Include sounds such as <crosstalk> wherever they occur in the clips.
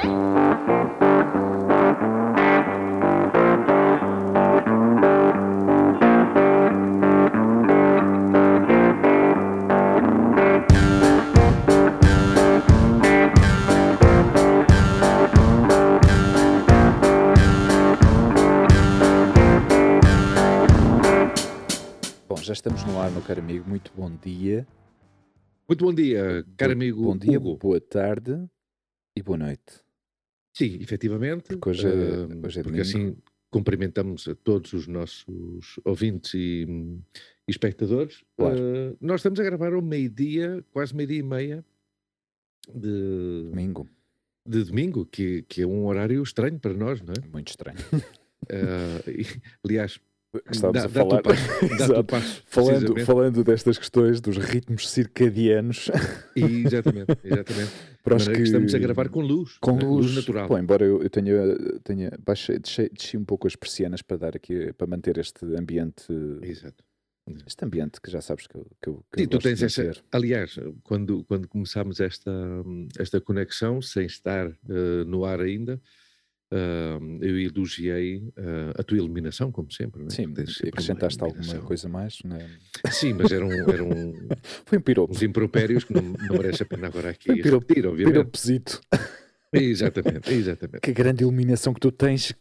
Bom, já estamos no ar, meu caro amigo. Muito bom dia. Muito bom dia, caro amigo Bom dia, Hugo. boa tarde e boa noite. Sim, efetivamente. Porque hoje eh, hoje é porque assim cumprimentamos a todos os nossos ouvintes e, e espectadores. Claro. Eh, nós estamos a gravar ao meio-dia, quase meio-dia e meia de, Domingo, de domingo, que, que é um horário estranho para nós, não é? muito estranho. Eh, e, aliás, Estávamos dá- a falar. passo, <laughs> passo, Falando, falando destas questões dos ritmos circadianos, exatamente, exatamente. <laughs> para os maneira que, que estamos a gravar com luz. com não é? luz, natural. Bom, embora eu, eu tenha, tenha baixei, deixei, desci um pouco as persianas para dar aqui, para manter este ambiente, Exato. este ambiente que já sabes que eu, que eu, que Sim, tu tens de essa. Aliás, quando, quando começámos esta, esta conexão, sem estar eh, no ar ainda, eh, eu elogiei eh, a tua eliminação, como sempre. Não é? Sim, sempre acrescentaste alguma coisa mais? Não é? Sim, mas eram, eram <laughs> Foi um piropo. uns impropérios que não, não merece a pena agora aqui Foi um piropo- repetir, obviamente. Exatamente, exatamente. <laughs> Que grande iluminação que tu tens.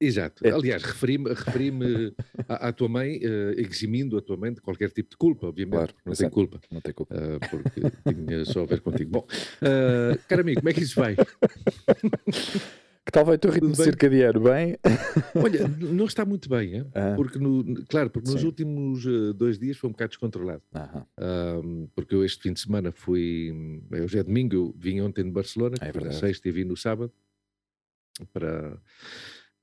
Exato. É. Aliás, referi-me referi à, à tua mãe, eh, eximindo a tua mãe de qualquer tipo de culpa, obviamente. Claro, não tem exato. culpa. Não tem culpa. ah, porque tinha só a ver contigo. Bom, uh, caro amigo, como é que isso vai? <laughs> Que tal vai o teu ritmo bem? circadiano? Bem? <laughs> Olha, não está muito bem, hein? Ah, porque no, claro, porque nos Sim. últimos eh, dois dias foi um bocado descontrolado. Ahm, porque eu este fim de semana fui, eh, hoje é domingo, eu vim ontem de Barcelona, É na sexta e vim no sábado para,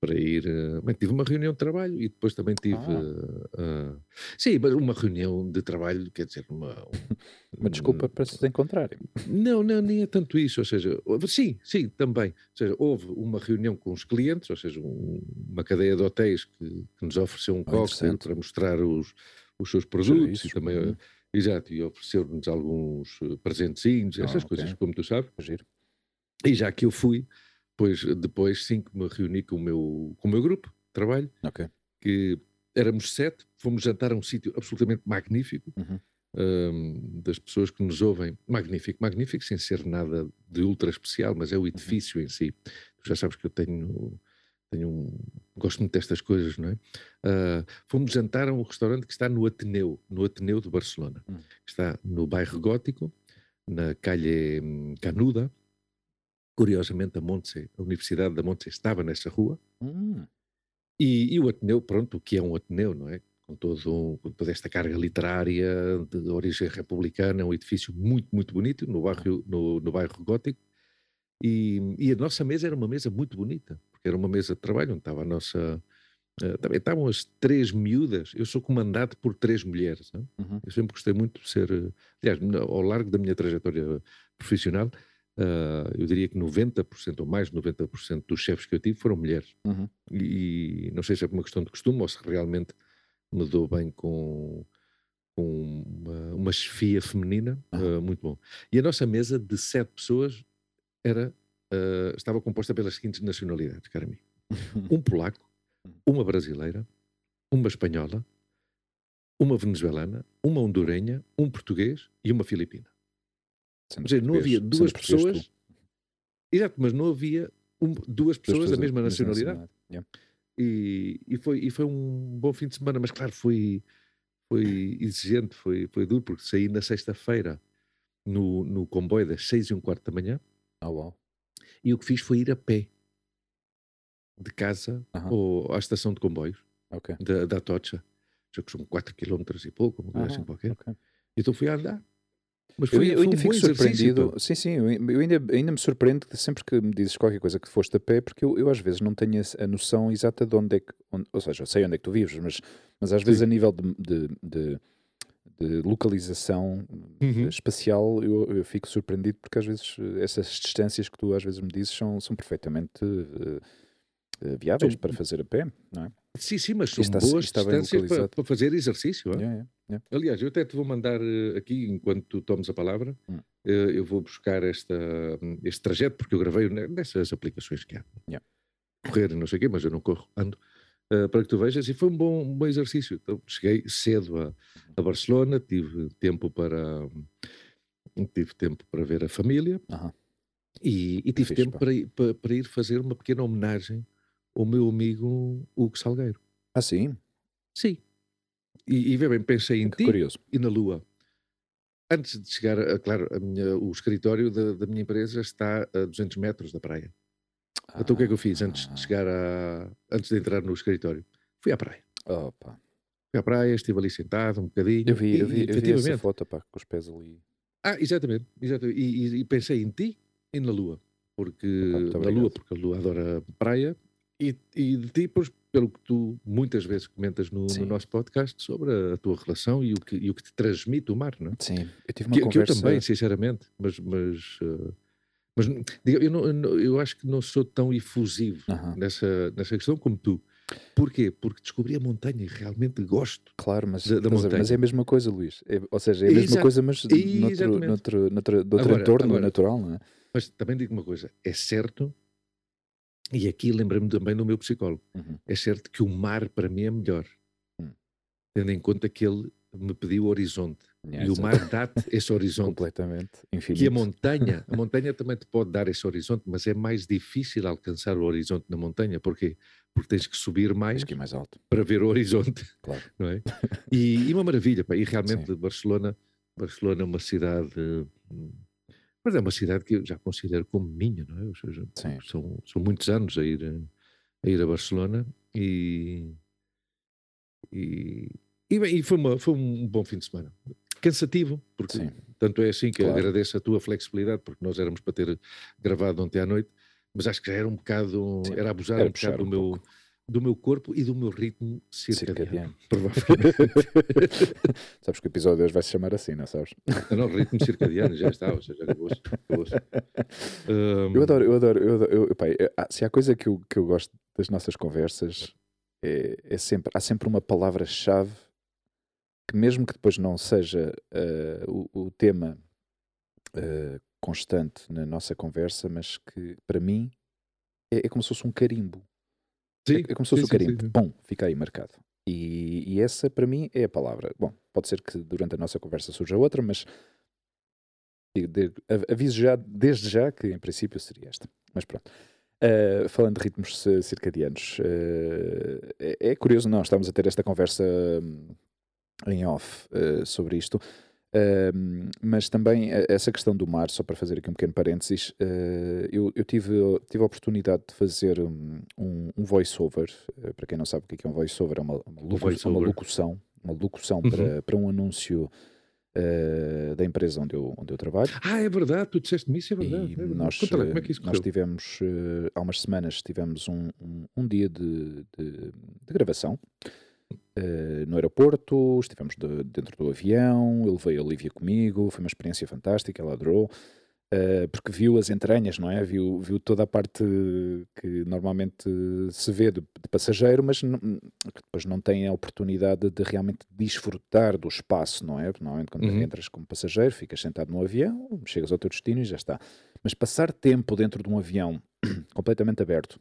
para ir. eh, Bem, tive uma reunião de trabalho e depois também tive. Ah. ah, sim, mas uma reunião de trabalho, quer dizer, uma. um- Uma desculpa para se encontrarem. Não, não, nem é tanto isso. Ou seja, sim, sim, também. Ou seja, houve uma reunião com os clientes, ou seja, um- uma cadeia de hotéis que, que nos ofereceu um cocktail Ah, interessante. para mostrar os, os seus produtos e também, exato, e ofereceu-nos alguns presentezinhos, essas Ah, ok. coisas, como tu sabes. Giro. E já que eu fui, pois depois sim que me reuni com o meu, com o meu grupo de trabalho, Ok. que éramos sete, fomos jantar a um sítio absolutamente magnífico, Uhum. hum, das pessoas que nos ouvem, magnífico, magnífico, sem ser nada de ultra especial, mas é o edifício em si. Tu já sabes que eu tenho, tenho um, gosto muito destas coisas, não é? Ah, fomos jantar a um restaurante que está no Ateneu, no Ateneu de Barcelona, Hum. que está no bairro Gótico, na Calhe hum, Canuda. Curiosamente, a Montse, a Universidade da Montse estava nessa rua, Hum, e, e o Ateneu, pronto, o que é um Ateneu, não é? Com, todo, um- toda esta carga literária de origem republicana, é um edifício muito, muito bonito no bairro, no, no bairro gótico. E, e a nossa mesa era uma mesa muito bonita, porque era uma mesa de trabalho onde estava a nossa. eh, também estavam as três miúdas. Eu sou comandado por três mulheres. é? uhum. Eu sempre gostei muito de ser. eh, Aliás, ao largo da minha trajetória profissional, ah, eu diria que 90% ou mais de 90% dos chefes que eu tive foram mulheres Uhum. e não sei se é por uma questão de costume ou se realmente me dou bem com, com uma, uma chefia feminina, Aham. ah, muito bom. E a nossa mesa de sete pessoas era, ah, estava composta pelas seguintes nacionalidades, caro amigo. <laughs> Um polaco, uma brasileira, uma espanhola, uma venezuelana, uma hondurenha, um português e uma filipina. Sendo dizer, não havia duas português tu. pessoas... Exato, mas não havia um- duas pessoas da pessoas mesma nacionalidade. Yeah. E, e, foi, e foi um bom fim de semana, mas claro, foi, foi exigente, foi, foi duro, porque saí na sexta-feira no, no comboio das seis e um quarto da manhã Oh, uau. e o que fiz foi ir a pé de casa Aham. ou à estação de comboios Ok. da, da Atocha, já que são 4 km e pouco, uma coisa assim qualquer. ok. Então fui a andar. Mas Eu, eu ainda fico exercício, surpreendido. pá. Sim, sim, eu, ainda, ainda me surpreendo que sempre que me dizes qualquer coisa que foste a pé, porque eu, eu às vezes não tenho a, noção exata de onde é que. onde- ou seja, eu sei onde é que tu vives, mas, mas às vezes Sim. a nível de, de, de- de localização Uhum. espacial eu, eu fico surpreendido porque às vezes eh, essas distâncias que tu às vezes me dizes são, são perfeitamente eh, eh, viáveis São- para fazer a pé, não é? Sim, sim, mas são está- boas distâncias para, para fazer exercício. é? Yeah, yeah. Aliás, eu até te vou mandar eh, aqui, enquanto tu tomes a palavra, Hum. eh, eu vou buscar esta, este trajeto, porque eu gravei ne- nessas aplicações que há. Yeah. Correr, e não sei o quê, mas eu não corro, ando. eh, para que tu vejas, e foi um bom, um bom exercício. Então, cheguei cedo a, a Barcelona, tive tempo para tive tempo para ver a família Aham. e, e tive Fixe, tempo para para, para ir fazer uma pequena homenagem ao meu amigo Hugo Salgueiro. Ah, sim? Sim. E, e vê bem, pensei em Que ti curioso. e na Lua. Antes de chegar, a, claro, a minha- o escritório da, da minha empresa está a 200 metros da praia. Então o que é que eu fiz antes Ah. de chegar a, antes de entrar no escritório? Fui à praia. Ah, opa. Fui à praia, estive ali sentado um bocadinho. Eu vi, eu vi, e, eu vi essa foto, pá, com os pés ali. Ah, exatamente. exatamente. E, e- e pensei em ti e na Lua. Porque, na. Lua, porque a Lua adora praia. E, e de ti, pelo que tu muitas vezes comentas no, no nosso podcast sobre a, tua relação e o, que, e o que te transmite o mar, não é? Sim, eu tive uma Que, que eu conversa... também, sinceramente, mas, mas, eh, mas eu, não- eu acho que não sou tão efusivo Aham. nessa, nessa questão como tu. Porquê? Porque descobri a montanha e realmente gosto. Claro, mas, da- da mas, mas é a mesma coisa, Luís. É- ou seja, é a mesma Exato. coisa, mas noutro, noutro, noutro, de outro Agora- entorno agora- natural, não é? Mas também digo uma coisa: é certo, e aqui lembrei-me também do meu psicólogo, Uhum. é certo que o mar para mim é melhor, Hum. tendo em conta que ele me pediu horizonte. Yeah, e o mar dá-te <laughs> esse horizonte. Completamente. Que a Infinito. montanha, a <laughs> montanha também te pode dar esse horizonte, mas é mais difícil alcançar o horizonte na montanha. Porquê? Porque tens que subir mais que mais alto, para ver o horizonte, <laughs> claro. não é? E, e uma maravilha, pá. e realmente Sim. Barcelona, Barcelona é uma cidade, hum, mas é uma cidade que eu já considero como minha, não é? Ou seja, são, são muitos anos a ir a, ir a Barcelona e, e, e, bem, e foi, uma, foi um bom fim de semana. Cansativo, porque Sim. tanto é assim que Claro. agradeço a tua flexibilidade, porque nós éramos para ter gravado ontem à noite, mas acho que já era um bocado, Sim. era abusar Era um bocado puxar do, um meu, pouco. Do meu corpo e do meu ritmo circadiano. Circadiano. Provavelmente. <laughs> sabes que o episódio de hoje vai se chamar assim, não sabes? não, não, ritmo circadiano, já está, ou seja, acabou-se. Hum, <laughs> Eu adoro, eu adoro, eu adoro eu- eu- ah, se há coisa que eu, que eu gosto das nossas conversas é, é sempre, há sempre uma palavra-chave que mesmo que depois não seja ah, o, o tema ah, constante na nossa conversa, mas que para mim é, é como se fosse um carimbo. Sim, É, é como se fosse sim, carimbo. Bom, fica aí marcado. E, e essa para mim é a palavra. Bom, pode ser que durante a nossa conversa surja outra, mas de- aviso já, desde já, que em princípio seria esta. Mas pronto. Uh, falando de ritmos ci- circadianos, uh, é, é curioso, não, estamos a ter esta conversa hum, em off uh, sobre isto, Um, mas também eh, essa questão do mar, só para fazer aqui um pequeno parênteses, uh, eu, eu tive, tive a oportunidade de fazer um, um, um voice-over. Uh, para quem não sabe o que é é um voice-over, é uma, uma, locu- voice-over. uma locução, uma locução Uhum. para, para um anúncio uh, da empresa onde eu, onde eu trabalho. Ah, é verdade, tu disseste-me isso, é verdade. É verdade. nós, Conta lá, como é que isso nós tivemos, há umas semanas, tivemos um, um, um dia de, de, de gravação eh, no aeroporto, estivemos de- dentro do avião, ele veio a Lívia comigo, foi uma experiência fantástica, ela adorou, eh, porque viu as entranhas, não é? Viu, viu toda a parte que normalmente se vê de, de passageiro, mas não- que depois não tem a oportunidade de realmente desfrutar do espaço, não é? Porque Normalmente quando Uhum. entras como passageiro, ficas sentado no avião, chegas ao teu destino e já está. Mas passar tempo dentro de um avião <clears throat> completamente aberto,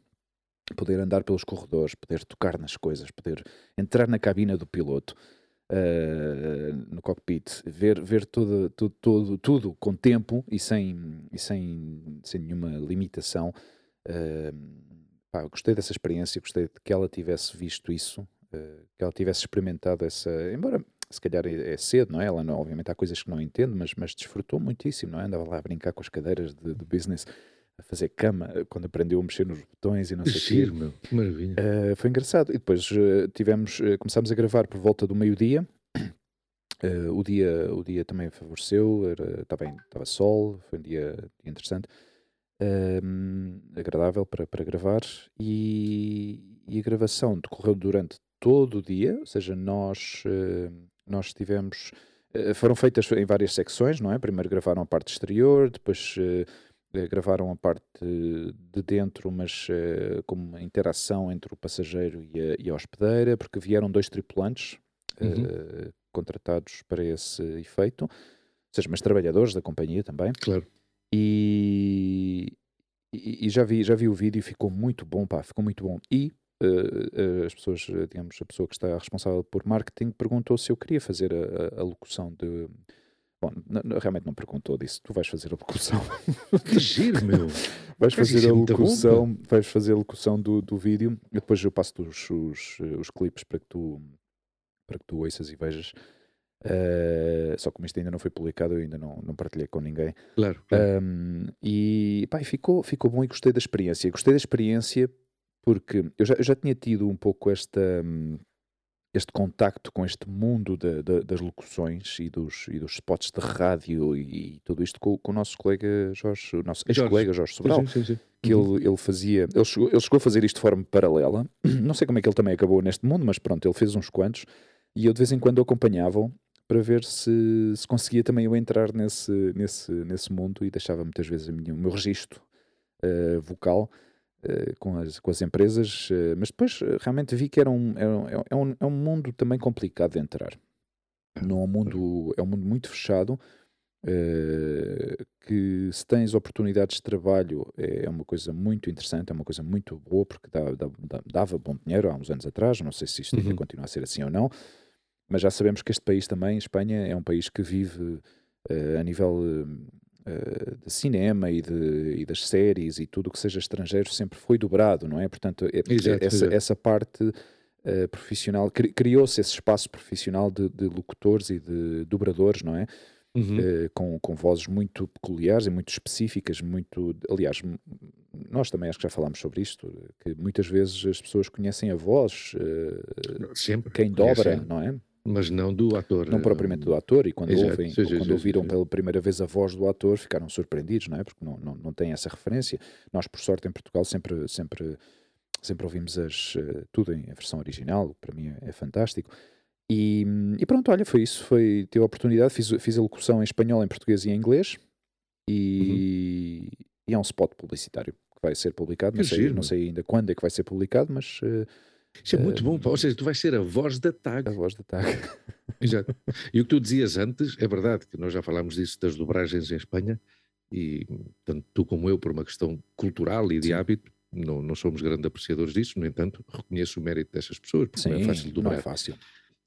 poder andar pelos corredores, poder tocar nas coisas, poder entrar na cabina do piloto, eh, no cockpit, ver, ver tudo, tudo, tudo, tudo com tempo e sem, e sem, sem nenhuma limitação. eh, pá, gostei dessa experiência, gostei de que ela tivesse visto isso, eh, que ela tivesse experimentado essa. Embora se calhar é é cedo, não é? Ela, não, obviamente, há coisas que não entende, mas, mas desfrutou muitíssimo, não é? Andava lá a brincar com as cadeiras de, de business, a fazer cama, eh, quando aprendeu a mexer nos botões e não sei o quê. meu. Que maravilha. Uh, foi engraçado. E depois uh, tivemos, uh, começámos a gravar por volta do meio-dia. <clears throat> O, dia, o dia também favoreceu, estava estava sol, foi um dia, interessante, um, agradável para, para gravar. E, e a gravação decorreu durante todo o dia, ou seja, nós, nós tivemos. foram feitas em várias secções, não é? Primeiro gravaram a parte exterior, depois gravaram a parte de dentro, mas uh, como uma interação entre o passageiro e a, e a hospedeira, porque vieram dois tripulantes uhum. uh, contratados para esse efeito, ou seja, mas trabalhadores da companhia também. Claro. E, e, e, já, vi, já vi o vídeo e ficou muito bom, pá, ficou muito bom. E uh, as pessoas, digamos, a pessoa que está responsável por marketing perguntou se eu queria fazer a, a, a locução de Bom, realmente não perguntou disso. Tu vais fazer a locução. <laughs> Que giro, meu! vais fazer a locução, vais fazer a locução do, do vídeo e depois eu passo-te os, os, os clipes para que tu para que tu ouças e vejas. Uh, só como isto ainda não foi publicado, eu ainda não, não partilhei com ninguém. Claro. claro. Um, e pá, ficou, ficou bom e gostei da experiência. Gostei da experiência porque eu já, eu já tinha tido um pouco esta. Um, este contacto com este mundo de, de, das locuções e dos, e dos spots de rádio e, e tudo isto com, com, o nosso colega Jorge, o nosso ex-colega Jorge Sobral, sim, sim, sim. que uhum. ele, ele fazia, ele chegou, ele chegou a fazer isto de forma paralela, <clears throat> não sei como é que ele também acabou neste mundo, mas pronto, ele fez uns quantos e eu de vez em quando acompanhava para ver se, se conseguia também eu entrar nesse, nesse, nesse mundo e deixava muitas vezes minha, o meu registro uh, vocal com, as, com as empresas, uh, mas depois uh, realmente vi que era um, é, é, um, é um mundo também complicado de entrar. Não é um mundo, é um mundo muito fechado, que se tens oportunidades de trabalho é, é uma coisa muito interessante, é uma coisa muito boa, porque dá, dá, dava bom dinheiro há uns anos atrás, não sei se isto uhum. continua a ser assim ou não, mas já sabemos que este país também, Espanha, é um país que vive a nível uh, de cinema e, de, e, das séries e tudo o que seja estrangeiro sempre foi dobrado, não é? Portanto, é, exato, essa, exato. essa parte uh, profissional, cri, criou-se esse espaço profissional de, de, locutores e de dobradores, não é? Uhum. Uh, com, com vozes muito peculiares e muito específicas, muito. Aliás, nós também acho que já falámos sobre isto, que muitas vezes as pessoas conhecem a voz, uh, Sempre. quem dobra, não é? Mas não do ator. Não propriamente do ator, e quando, Exato, ouvem, sim, sim, quando sim, ouviram pela primeira vez a voz do ator, ficaram surpreendidos, não é? Porque não, não, não têm essa referência. Nós, por sorte, em Portugal sempre, sempre, sempre ouvimos as, uh, tudo em versão original, para mim é, é fantástico. E, e, pronto, olha, foi isso. Foi, tive a oportunidade, fiz, fiz a locução em espanhol, em português e em inglês, e, uhum. e é um spot publicitário que vai ser publicado. Não sei, não sei ainda quando é que vai ser publicado, mas. Uh, isso é muito bom, ou seja, tu vais ser a voz da TAG. A voz da TAG. <laughs> Exato. E o que tu dizias antes, é verdade que nós já falámos disso das dobragens em Espanha, e tanto tu como eu, por uma questão cultural e de Sim. hábito, não, não somos grandes apreciadores disso, no entanto, reconheço o mérito dessas pessoas, porque Sim, não é fácil dobrar. Não é fácil.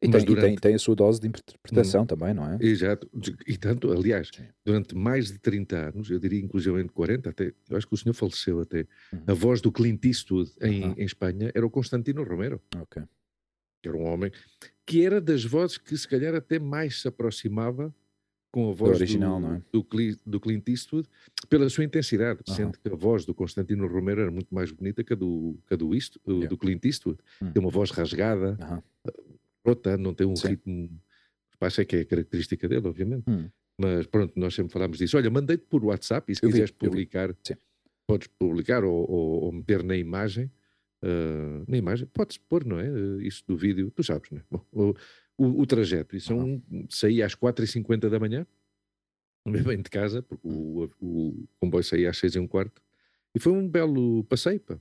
E, tem, durante... e tem, tem, a sua dose de interpretação hum, também, não é? Exato. E tanto, aliás, Sim. durante mais de 30 anos, eu diria inclusive 40, até, eu acho que o senhor faleceu até, uhum. a voz do Clint Eastwood em, uhum. em Espanha era o Constantino Romero. Ok. Era um homem que era das vozes que se calhar até mais se aproximava com a voz do, original, do, é? do, do, Clint Eastwood pela sua intensidade, uhum. sendo que a voz do Constantino Romero era muito mais bonita que a do, que a do, East, yeah. do Clint Eastwood. Uhum. Tem uma voz rasgada, rota, não tem um Sim. ritmo. Acho que é a característica dele, obviamente. Hum. Mas pronto, nós sempre falámos disso. Olha, mandei-te por WhatsApp e se eu quiseres vi, publicar, podes publicar ou, ou, ou, meter na imagem. Uh, na imagem, podes pôr, não é? Uh, isso do vídeo, tu sabes, não é? Bom, o, o, o, trajeto, isso uhum. um, saí às 4h50 da manhã, bem de casa, porque o, hum. o, comboio saía às 6 e um quarto, e foi um belo passeio, pá.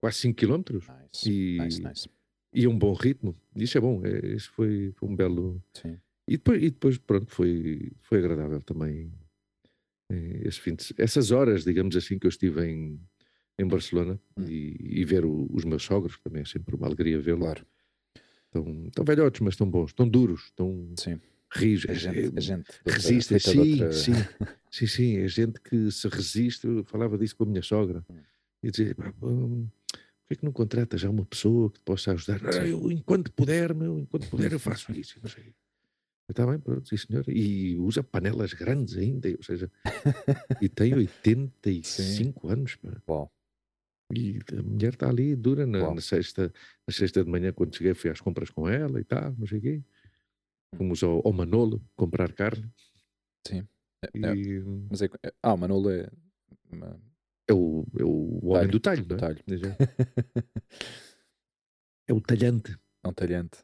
quase 5 km. Nice, e, nice, nice e um bom ritmo. Isso é bom. É, isso foi, foi um belo. Sim. E depois, e depois pronto, foi, foi agradável também. É, esse fim de, essas horas, digamos assim, que eu estive em, em Barcelona hum. e, e, ver o, os meus sogros, também é sempre uma alegria vê-los. Claro. Estão, estão velhotes, mas estão bons, estão duros, estão sim. rijos. A gente, a gente resiste, sim, outra... <laughs> sim, sim, sim, a gente que se resiste. Eu falava disso com a minha sogra hum. e dizia: hum, que é que não contrata já uma pessoa que te possa ajudar? Ah, eu, enquanto puder, meu, enquanto puder, eu faço isso. Não sei. Está bem, pronto, sim senhor. E usa panelas grandes ainda, ou seja, e tem <laughs> 85 sim. anos. Uau. E a mulher está ali, dura na, na, sexta, na sexta de manhã, quando cheguei, fui às compras com ela e tal, não sei o quê. Fomos ao, ao Manolo comprar carne. Sim. É e... é, mas é, ah, o Manolo é. Uma é o, é o homem do talho, não é? Talho. <laughs> É o talhante. É um talhante.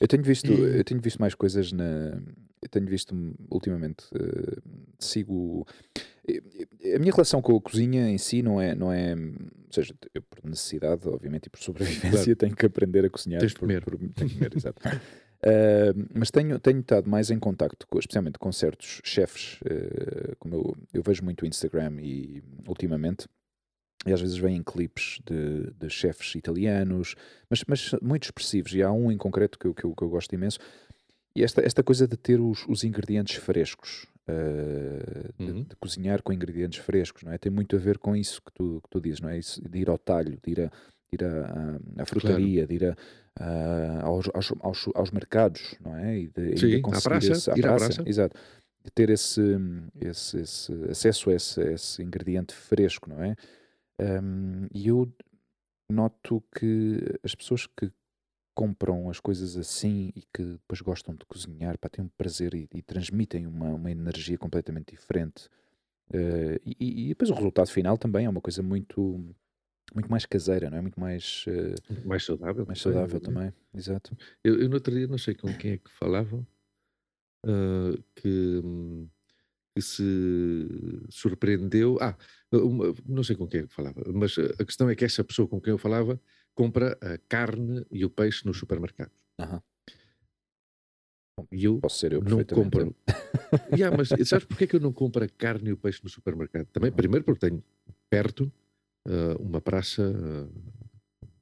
Eu tenho visto, eu tenho visto mais coisas na. Eu tenho visto ultimamente. Uh, sigo. A minha relação com a cozinha em si não é, não é ou seja, eu por necessidade, obviamente, e por <laughs> sobrevivência, claro. tenho que aprender a cozinhar. Tens por, comer. Por, tenho que comer, exato. <laughs> Uh, mas tenho, tenho estado mais em contacto, com, especialmente com certos chefes, uh, como eu, eu, vejo muito o Instagram e ultimamente, e às vezes vêm clipes de, de chefes italianos, mas, mas muito expressivos, e há um em concreto que eu, que eu, que eu gosto imenso, e esta, esta coisa de ter os, os ingredientes frescos, uh, de, uhum. de, cozinhar com ingredientes frescos, não é? Tem muito a ver com isso que tu, que tu dizes, não é? Isso, de ir ao talho, de ir a, de ir a frutaria, claro. de ir a, uh, aos, aos, aos, aos, mercados, não é? E de, Sim, à praça, esse, à, praça, praça, exato. De ter esse, esse, esse acesso a esse, esse, ingrediente fresco, não é? Um, e eu noto que as pessoas que compram as coisas assim e que depois gostam de cozinhar, pá, têm um prazer e, e transmitem uma, uma energia completamente diferente. Uh, e, e, depois o resultado final também é uma coisa muito muito mais caseira, não é? Muito mais uh, mais saudável, mais saudável também, também. exato. Eu, eu no outro dia não sei com quem é que falava uh, que, que se surpreendeu. Ah, uma, não sei com quem é que falava, mas a questão é que essa pessoa com quem eu falava compra a carne e o peixe nos supermercados. Uhum. E eu Posso ser eu não compro. yeah, mas <laughs> sabes porquê que eu não compro a carne e o peixe no supermercado? Também, uhum. primeiro porque tenho perto uh, uma praça uh,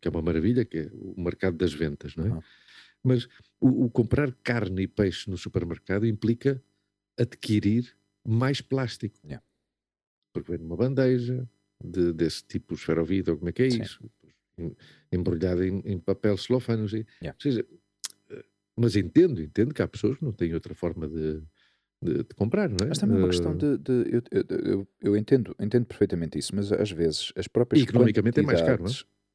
que é uma maravilha, que é o mercado das ventas, não é? Uhum. Mas o, o, comprar carne e peixe no supermercado implica adquirir mais plástico. Yeah. Porque vem numa bandeja de, desse tipo esferovite, ou como é que é Sim. isso? Embrulhada em, em papel celofane. Yeah. Ou seja, eh, mas entendo, entendo que há pessoas que não têm outra forma de, de, de, comprar, não é? Mas também é uma questão de. de eu, eu, eu, entendo, entendo perfeitamente isso, mas às vezes as próprias. E economicamente é mais caro, não é?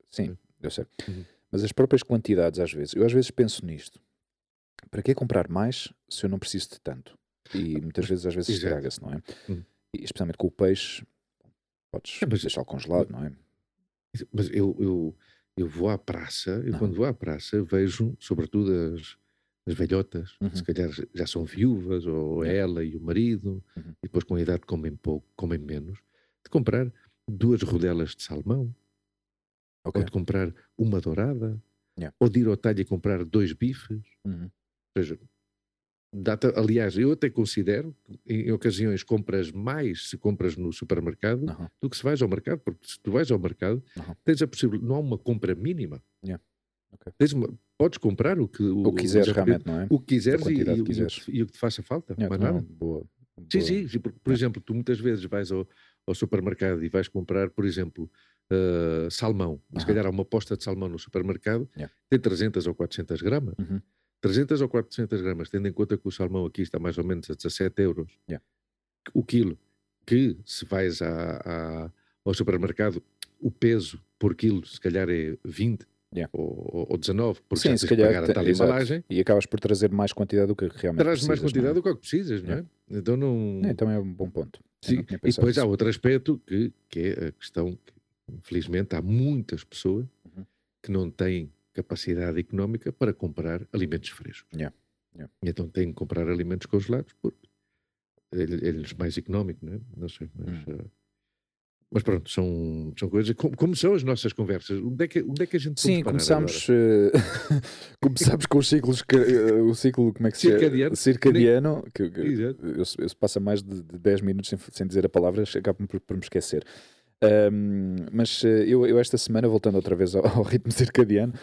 Sim, eu sei. Uhum. Mas as próprias quantidades, às vezes, eu às vezes penso nisto. Para que comprar mais se eu não preciso de tanto? E muitas vezes, às vezes, estraga-se, não é? Uhum. E, especialmente com o peixe, podes é, deixá-lo congelado, não é? Mas eu, eu, eu vou à praça, e quando vou à praça vejo, sobretudo, as as velhotas, uhum. se calhar já são viúvas, ou ela e o marido, uhum. e depois com a idade comem pouco, comem menos, de comprar duas rodelas de salmão, okay. ou de comprar uma dourada, yeah. ou de ir ao talho e comprar dois bifes. Uhum. Ou seja, data, aliás, eu até considero que em ocasiões compras mais se compras no supermercado do que se vais ao mercado, porque se tu vais ao mercado, tens a possibilidade, não há uma compra mínima. Yeah. Okay. Tens uma, podes comprar o que o, o quiseres realmente, não é? O que quiseres e, e, quiseres. e, o que te faça falta, é, mais nada. Boa, boa. Sim, sim, por, por é. exemplo, tu muitas vezes vais ao, ao, supermercado e vais comprar, por exemplo, uh, salmão, e se calhar há uma posta de salmão no supermercado, yeah. tem 300 ou 400 gramas. Uhum. 300 ou 400 gramas, tendo em conta que o salmão aqui está mais ou menos a 17 euros yeah. o quilo, que se vais a, a, ao supermercado, o peso por quilo se calhar é 20, Yeah. Ou, ou 19, porque Sim, já tens calhar, pagar a tal embalagem. E acabas por trazer mais quantidade do que realmente Traz precisas. mais quantidade é? do que precisas, não é? Yeah. Então não... É, então é um bom ponto. Sim. E depois isso. há outro aspecto que, que é a questão que, infelizmente, há muitas pessoas uhum. que não têm capacidade económica para comprar alimentos frescos. Yeah. Yeah. Então têm que comprar alimentos congelados porque é-lhes mais económico, não é? Não sei, mas... Uhum. Uh, mas pronto, são, são coisas. Como, como, são as nossas conversas? Onde é que, onde é que a gente Sim, começamos, uh, <laughs> começamos com os ciclos, uh, o ciclo, como é que se Circadiano. Circadiano, que, que eu, eu, eu passa mais de, de 10 minutos sem, sem dizer a palavra, acabo por, por me esquecer. Um, mas uh, eu, eu, esta semana, voltando outra vez ao, ao ritmo circadiano,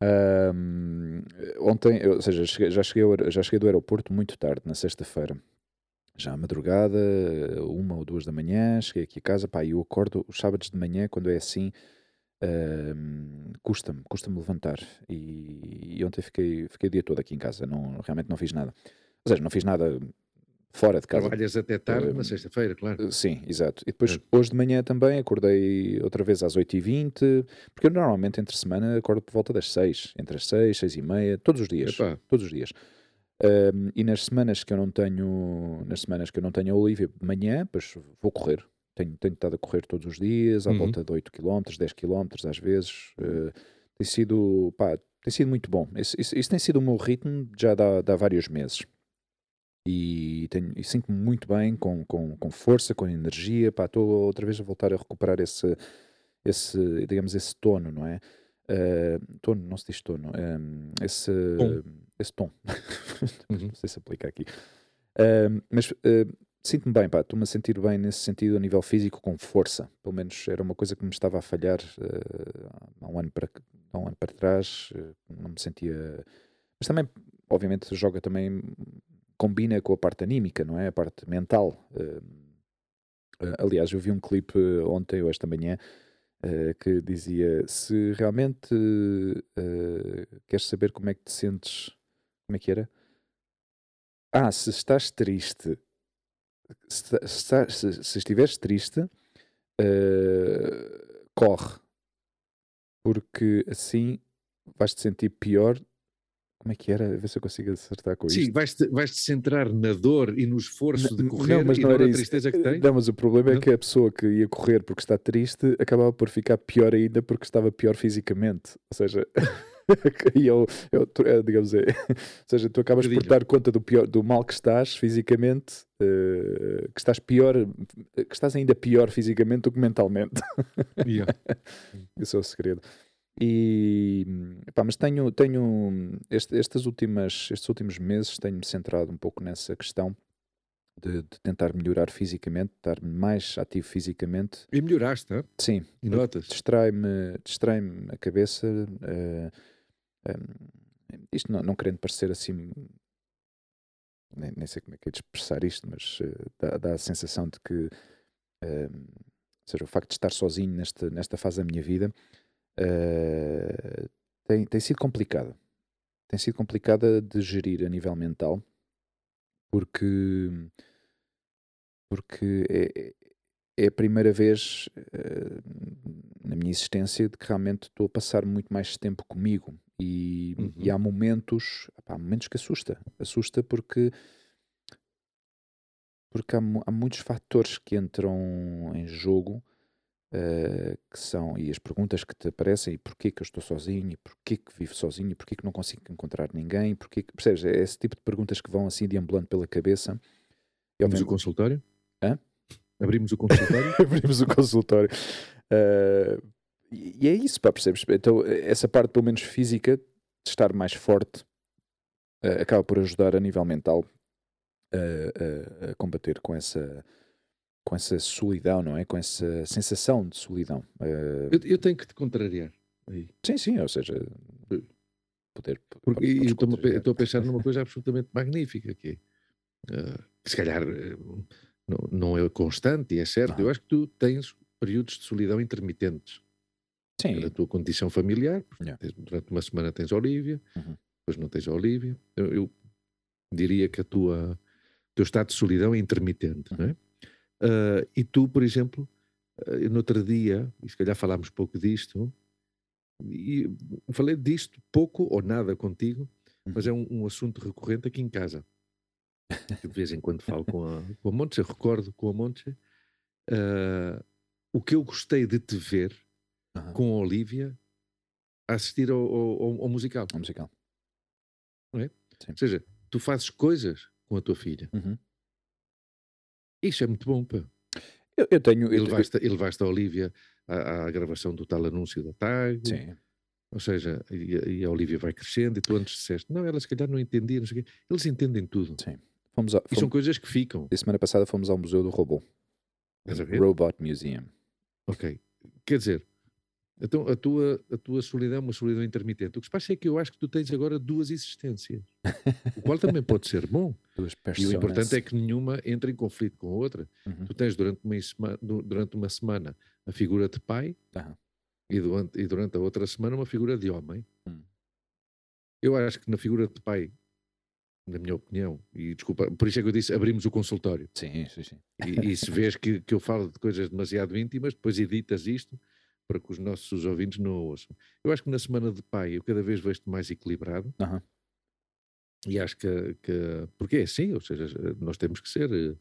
um, ontem, ou seja, já, cheguei, já cheguei do aeroporto muito tarde, na sexta-feira já à madrugada, uma ou duas da manhã, cheguei aqui a casa, pá, eu acordo os sábados de manhã, quando é assim, uh, custa-me, custa-me levantar. E, e, ontem fiquei, fiquei o dia todo aqui em casa, não, realmente não fiz nada. Ou seja, não fiz nada fora de casa. Trabalhas até tarde uh, na sexta-feira, claro. Sim, exato. E depois, é. hoje de manhã também, acordei outra vez às 8h20, porque eu normalmente entre semana acordo por volta das 6, entre as 6, 6 e meia, todos os dias. Epá. Todos os dias. Um, e nas semanas que eu não tenho, nas semanas que eu não tenho a Olivia de manhã, pois vou correr. Tenho, tenho estado a correr todos os dias, à uhum. volta de 8 km, 10 km às vezes. Uh, tem sido, pá, tem sido muito bom. Isso, tem sido o meu ritmo já há, há vários meses. E, tenho, e sinto-me muito bem, com, com, com força, com energia. Estou outra vez a voltar a recuperar esse, esse digamos, esse tono, não é? Uh, tono, não se diz tono, um, esse, tom. Esse tom. Uhum. <laughs> não sei se aplica aqui. Uh, mas uh, sinto-me bem, pá, estou-me a sentir bem nesse sentido a nível físico, com força. Pelo menos era uma coisa que me estava a falhar há, um ano para, há um ano para trás. não me sentia. Mas também, obviamente, joga também, combina com a parte anímica, não é? A parte mental. aliás, eu vi um clipe ontem ou esta manhã uh, que dizia: Se realmente uh, queres saber como é que te sentes, como é que era? Ah, se estás triste, se, se, se, se estiveres triste, uh, corre, porque assim vais te sentir pior como é que era? A ver se eu consigo acertar com isto. Sim, vais-te vais -te centrar na dor e no esforço de correr não, mas não, e era tristeza que tem? Não, mas o problema é não? é que a pessoa que ia correr porque está triste acabava por ficar pior ainda porque estava pior fisicamente. Ou seja, <laughs> <laughs> e eu, eu, é, digamos, é, <laughs> ou seja, tu acabas por dar conta do, pior, do mal que estás fisicamente, uh, que estás pior, que estás ainda pior fisicamente do que mentalmente. <laughs> Yeah. Esse é o segredo. E, pá, mas tenho, tenho este, estas últimas, estes últimos meses tenho-me centrado um pouco nessa questão de, de tentar melhorar fisicamente, estar mais ativo fisicamente. E melhoraste, não é? Sim. E notas? Distrai-me distrai a cabeça. Uh, eh, um, isto não, não querendo parecer assim nem, nem, sei como é que é de expressar isto, mas uh, dá, dá, a sensação de que, uh, seja, o facto de estar sozinho nesta, nesta fase da minha vida uh, tem, tem sido complicada. Tem sido complicada de gerir a nível mental, porque, porque é, é a primeira vez uh, na minha existência de que realmente estou a passar muito mais tempo comigo. E, uhum. e há momentos, há momentos que assusta. Assusta porque porque há, há muitos fatores que entram em jogo Uh, que são, e as perguntas que te aparecem, e porquê que eu estou sozinho, e porquê que vivo sozinho, e porquê que não consigo encontrar ninguém, porquê que, percebes, é esse tipo de perguntas que vão assim deambulando pela cabeça. Abrimos o consultório? Hã? Abrimos o consultório? <laughs> Abrimos o consultório. Uh, e, e é isso, pá, percebes? Então, essa parte, pelo menos física, de estar mais forte, uh, acaba por ajudar a nível mental a combater com essa com essa solidão, não é? Com essa sensação de solidão. Uh... Eu, eu, tenho que te contrariar. Aí. Sim, sim, ou seja, poder. Porque, estou a pensar numa <laughs> coisa absolutamente magnífica que, uh, se calhar uh, não, não, é constante e é certo. Não. Eu acho que tu tens períodos de solidão intermitentes. Sim. Pela tua condição familiar, yeah. durante uma semana tens a Olívia, uhum. depois não tens a Olívia. Eu, eu, diria que a tua, o teu estado de solidão é intermitente, uhum. não é? Uh, e tu, por exemplo, uh, no outro dia, e se calhar falámos pouco disto, e falei disto pouco ou nada contigo, mas é uhum. um, um assunto recorrente aqui em casa. de vez em quando falo com a, com a Monte, recordo com a Monte, uh, o que eu gostei de te ver uhum. com a Olivia a assistir ao, ao, ao musical. Ao musical. Não é? Ou seja, tu fazes coisas com a tua filha. Uhum. Isso é muito bom, pá. Eu, eu tenho. E levaste, a Olivia à, à, gravação do tal anúncio da TAG. Sim. Ou seja, e, e, a Olivia vai crescendo, e tu antes disseste, não, ela se calhar não entendia, não sei o quê. Eles entendem tudo. Sim. Fomos a, fomos, e são coisas que ficam. A semana passada fomos ao Museu do Robô. Robot Museum. Ok. Quer dizer, então a tua, a tua solidão é uma solidão intermitente. O que se passa é que eu acho que tu tens agora duas existências, o qual também pode ser bom. <laughs> Duas e o importante é que nenhuma entre em conflito com a outra. Uhum. Tu tens durante uma, semana, durante uma semana a figura de pai uhum. e, durante, e durante a outra semana uma figura de homem. Uhum. Eu acho que na figura de pai, na minha opinião, e desculpa, por isso é que eu disse abrimos o consultório. Sim, sim, sim. E, e se vês que, que eu falo de coisas demasiado íntimas, depois editas isto para que os nossos ouvintes não ouçam. Eu acho que na semana de pai eu cada vez vejo-te mais equilibrado. Uhum. E acho que, que. Porque é assim, ou seja, nós temos que ser eh,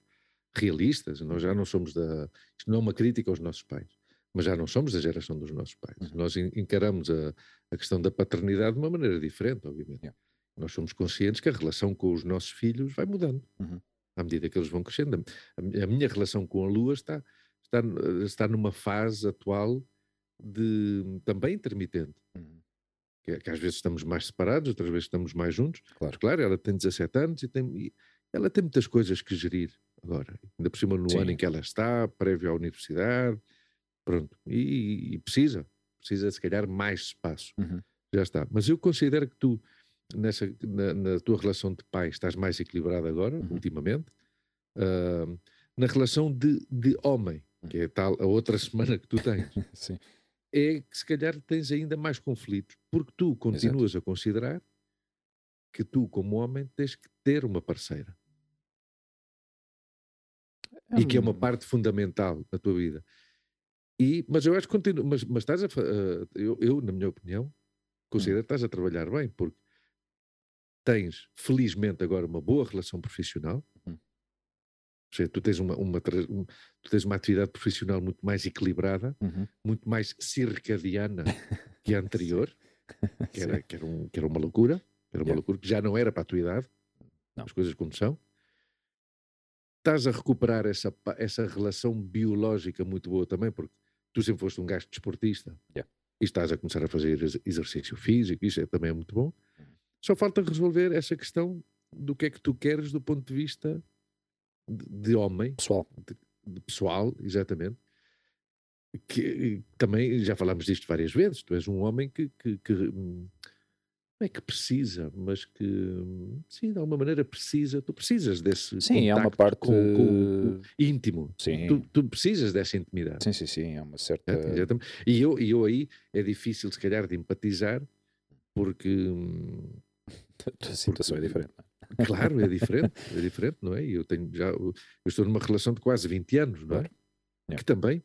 realistas. Nós já não somos da. Isto não é uma crítica aos nossos pais, mas já não somos da geração dos nossos pais. Uhum. Nós encaramos a, a questão da paternidade de uma maneira diferente, obviamente. Yeah. Nós somos conscientes que a relação com os nossos filhos vai mudando Uhum. à medida que eles vão crescendo. A, a minha relação com a Lua está, está, está numa fase atual de também intermitente. Uhum. Que, é- que às vezes estamos mais separados, outras vezes estamos mais juntos. Claro. Claro, ela tem 17 anos e, tem, e ela tem muitas coisas que gerir agora. Ainda por cima no Sim. ano em que ela está, prévio à universidade, pronto. E, e precisa, precisa se calhar mais espaço. Uhum. Já está. Mas eu considero que tu, nessa, na, na tua relação de pai, estás mais equilibrado agora, Uhum. ultimamente. Ah, na relação de, de homem, que é tal a outra <laughs> semana que tu tens, Sim. É que se calhar tens ainda mais conflitos, porque tu continuas a considerar que tu, como homem, tens que ter uma parceira e que é uma Hum, parte fundamental da tua vida. E, mas eu acho que continua, mas, mas estás a, ah, eu, eu, na minha opinião, considero que estás a trabalhar bem, porque tens, felizmente, agora uma boa relação profissional. Ou seja, tu tens uma, uma, um- tu tens uma atividade profissional muito mais equilibrada, Uhum. muito mais circadiana <laughs> que a anterior, que era, que era, um- que era uma loucura, que era uma Yeah. loucura que já não era para a tua idade, Não. as coisas como são. Estás a recuperar essa, essa relação biológica muito boa também, porque tu sempre foste um gajo desportista Yeah. e estás a começar a fazer ex- exercício físico, isso é, também é muito bom. Uhum. Só falta resolver essa questão do que é que tu queres do ponto de vista de, de homem, Pessoal, de pessoal, exatamente. Que também já falámos disto várias vezes. Tu és um homem que, que, que, hum, não é que precisa, mas que hum, sim, de alguma maneira precisa. Tu precisas desse sim, é uma parte. com, com- com- íntimo. Sim. Tu, tu precisas dessa intimidade. Sim, sim, sim. É uma certa. Exatamente. E eu, e eu aí é difícil se calhar de empatizar porque hum, <laughs> A situação é diferente. É? Claro, é diferente, é diferente, não é? Eu tenho já, eu estou numa relação de quase 20 anos, não é? Claro. Que também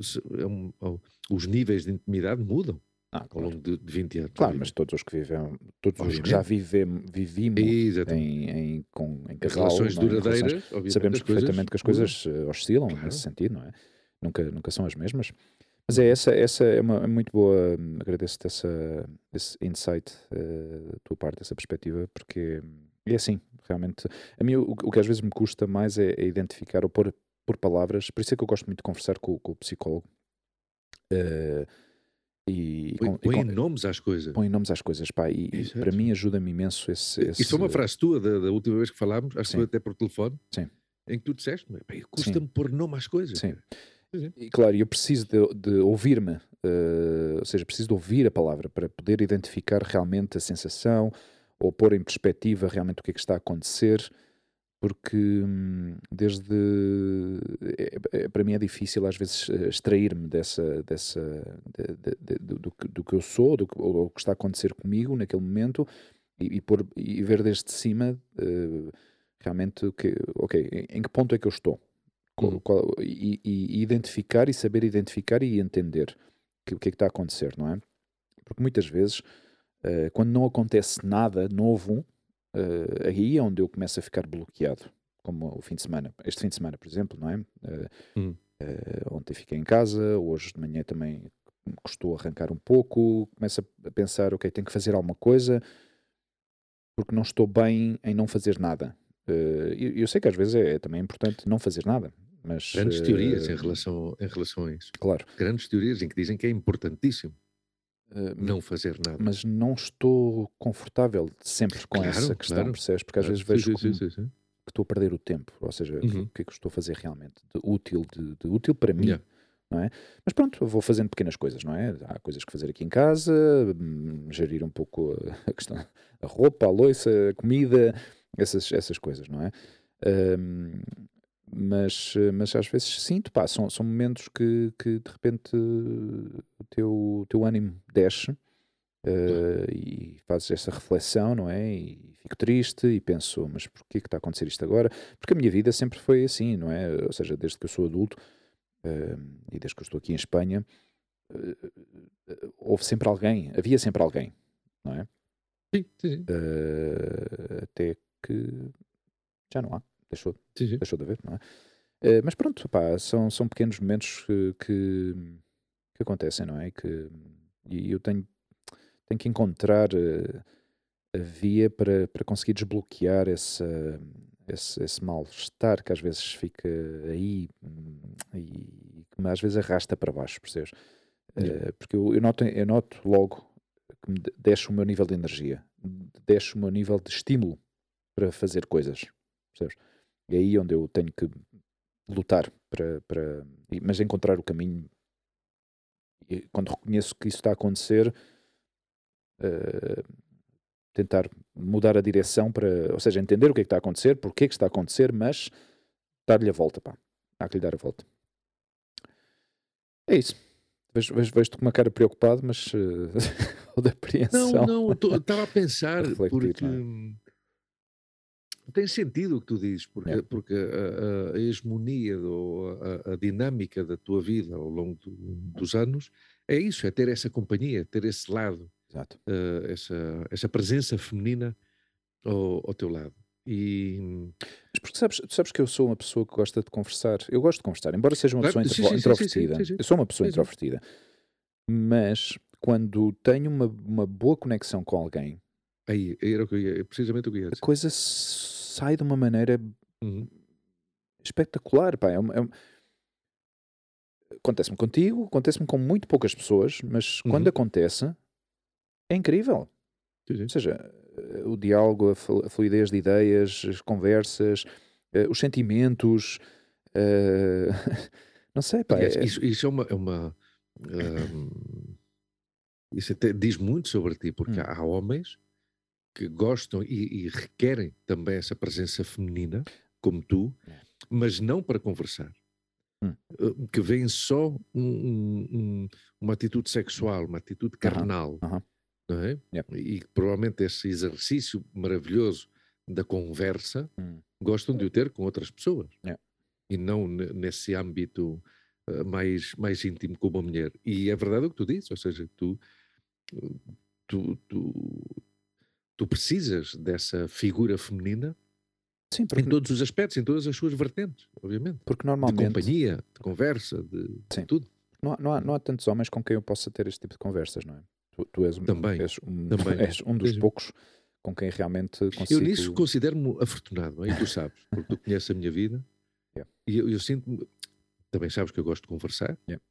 se- é um- é- os níveis de intimidade mudam Ah, ao claro. longo de, de 20 anos. Claro, mas todos os que vivem, todos os que já vivem, vivimos em, em, com, em As casal, relações é? Relações- duradeiras, obviamente, sabemos perfeitamente que as coisas eh, oscilam Claro. nesse sentido, não é? Nunca, nunca são as mesmas. Mas é essa, essa é uma é muito boa, hum, agradeço-te essa, esse insight eh, da tua parte, essa perspectiva, porque hum, é assim, realmente. A mim o, o que às vezes me custa mais é, é identificar ou pôr por palavras, por isso é que eu gosto muito de conversar com, com o psicólogo. eh, e, Põe, e põe nomes às coisas. põe nomes às coisas, pá, e, e para mim ajuda-me imenso esse, esse Isso foi uma frase tua da, da última vez que falámos, acho que até por telefone, Sim. em que tu disseste, "Pá, custa-me pôr nome às coisas. Sim. Sim. E claro, eu preciso de, de ouvir-me, eh, ou seja, preciso de ouvir a palavra para poder identificar realmente a sensação ou pôr em perspectiva realmente o que é que está a acontecer, porque hum, desde é- é- para mim é difícil às vezes extrair-me dessa, dessa de- de- do, do que- do que eu sou, do que, ou o que está a acontecer comigo naquele momento e, e, e ver desde cima eh, realmente que, ok, em, em que ponto é que eu estou? Qual- Uhum. qual- e, e- identificar e saber identificar e entender o que é que está a acontecer, não é? Porque muitas vezes, eh, quando não acontece nada novo, eh, aí é onde eu começo a ficar bloqueado, como o fim de semana, este fim de semana, por exemplo, não é? Eh, Hum. ontem fiquei em casa, hoje de manhã também custou arrancar um pouco, começo a pensar, ok, tenho que fazer alguma coisa, porque não estou bem em não fazer nada. Eh, eu, eu sei que às vezes é, é também importante não fazer nada, mas... Grandes eh, teorias em relação, em relação a isso. Claro. Grandes teorias em que dizem que é importantíssimo eh, não fazer nada. mas não estou confortável sempre com Claro, essa questão, claro. percebes? Porque às Claro. vezes vejo Sim, sim, sim, que estou a perder o tempo, ou seja, o que- Uhum. o que é que estou a fazer realmente de útil, de, de útil para mim, Yeah. não é? Mas pronto, vou fazendo pequenas coisas, não é? Há coisas que fazer aqui em casa, hum, gerir um pouco a, <laughs> questão, a roupa, a louça, a comida, essas, essas coisas, não é? Hum, mas, mas às vezes sinto, pá, são, são momentos que, que de repente o teu, o teu ânimo desce eh, e fazes essa reflexão, não é? E fico triste e penso, mas porquê que está a acontecer isto agora? Porque a minha vida sempre foi assim, não é? Ou seja, desde que eu sou adulto eh, e desde que eu estou aqui em Espanha, eh, eh, houve sempre alguém, havia sempre alguém, não é? Sim, sim. Eh, até que já não há, deixou, sim, sim. deixou de haver, não é? Eh, mas pronto, pá, são, são pequenos momentos que, que, que acontecem, não é? E, que, e eu tenho, tenho que encontrar eh, a via para, para conseguir desbloquear esse, esse, esse mal-estar que às vezes fica aí hum, e que às vezes arrasta para baixo, percebes? Uh, porque eu, eu, noto, eu noto logo que me deixa o meu nível de energia, deixa o meu nível de estímulo para fazer coisas, percebes? É aí onde eu tenho que lutar para, para mas encontrar o caminho. E quando reconheço que isso está a acontecer, uh, tentar mudar a direção para, ou seja, entender o que é que está a acontecer, porque é que está a acontecer, mas dar-lhe a volta, pá. Há que lhe dar a volta. É isso. Vejo-te vejo, vejo com uma cara preocupado, mas uh, <laughs> ou de apreensão. Não, não, estava a pensar, <laughs> porque é? Tem sentido o que tu dizes, porque, é. porque a, a, hegemonia, ou a, a, dinâmica da tua vida ao longo do, dos anos é isso, é ter essa companhia, ter esse lado, uh, essa, essa presença feminina ao, ao teu lado. E... Mas porque sabes, sabes que eu sou uma pessoa que gosta de conversar. Eu gosto de conversar, embora seja uma claro, pessoa sim, introvertida. Sim, sim, eu sou uma pessoa introvertida. Mas quando tenho uma, uma boa conexão com alguém, Aí, era o que eu ia, precisamente o que eu ia dizer. A coisa sai de uma maneira uhum. espetacular, pá. É, é, acontece-me contigo, acontece-me com muito poucas pessoas, mas uhum. quando acontece, é incrível. Sim, sim. Ou seja, o diálogo, a fluidez de ideias, as conversas, uh, os sentimentos. Uh, <laughs> não sei, pá. É... Isso, isso, é uma. É uma um, isso até diz muito sobre ti, porque hum. há homens que gostam e, e, requerem também essa presença feminina, como tu, é. mas não para conversar. Hum. Eh, que vem só um, um, uma atitude sexual, uma atitude carnal. Uh -huh. Uh -huh. Não é? Yep. E provavelmente esse exercício maravilhoso da conversa hum. gostam de o ter com outras pessoas. Yep. E não nesse âmbito uh, mais, mais íntimo com uma mulher. E é verdade o que tu dizes, ou seja, tu, tu, tu tu precisas dessa figura feminina Sim, porque... em todos os aspectos, em todas as suas vertentes, obviamente. Porque normalmente... De companhia, de conversa, de, Sim. de tudo. Não há, não, há, não há tantos homens com quem eu possa ter este tipo de conversas, não é? Tu, tu és, também, és, um, também. <laughs> és um dos poucos com quem realmente consigo... Eu nisso considero-me afortunado, é? e tu sabes, porque tu conheces a minha vida, <laughs> yeah. e eu, eu sinto-me... Também sabes que eu gosto de conversar, yeah.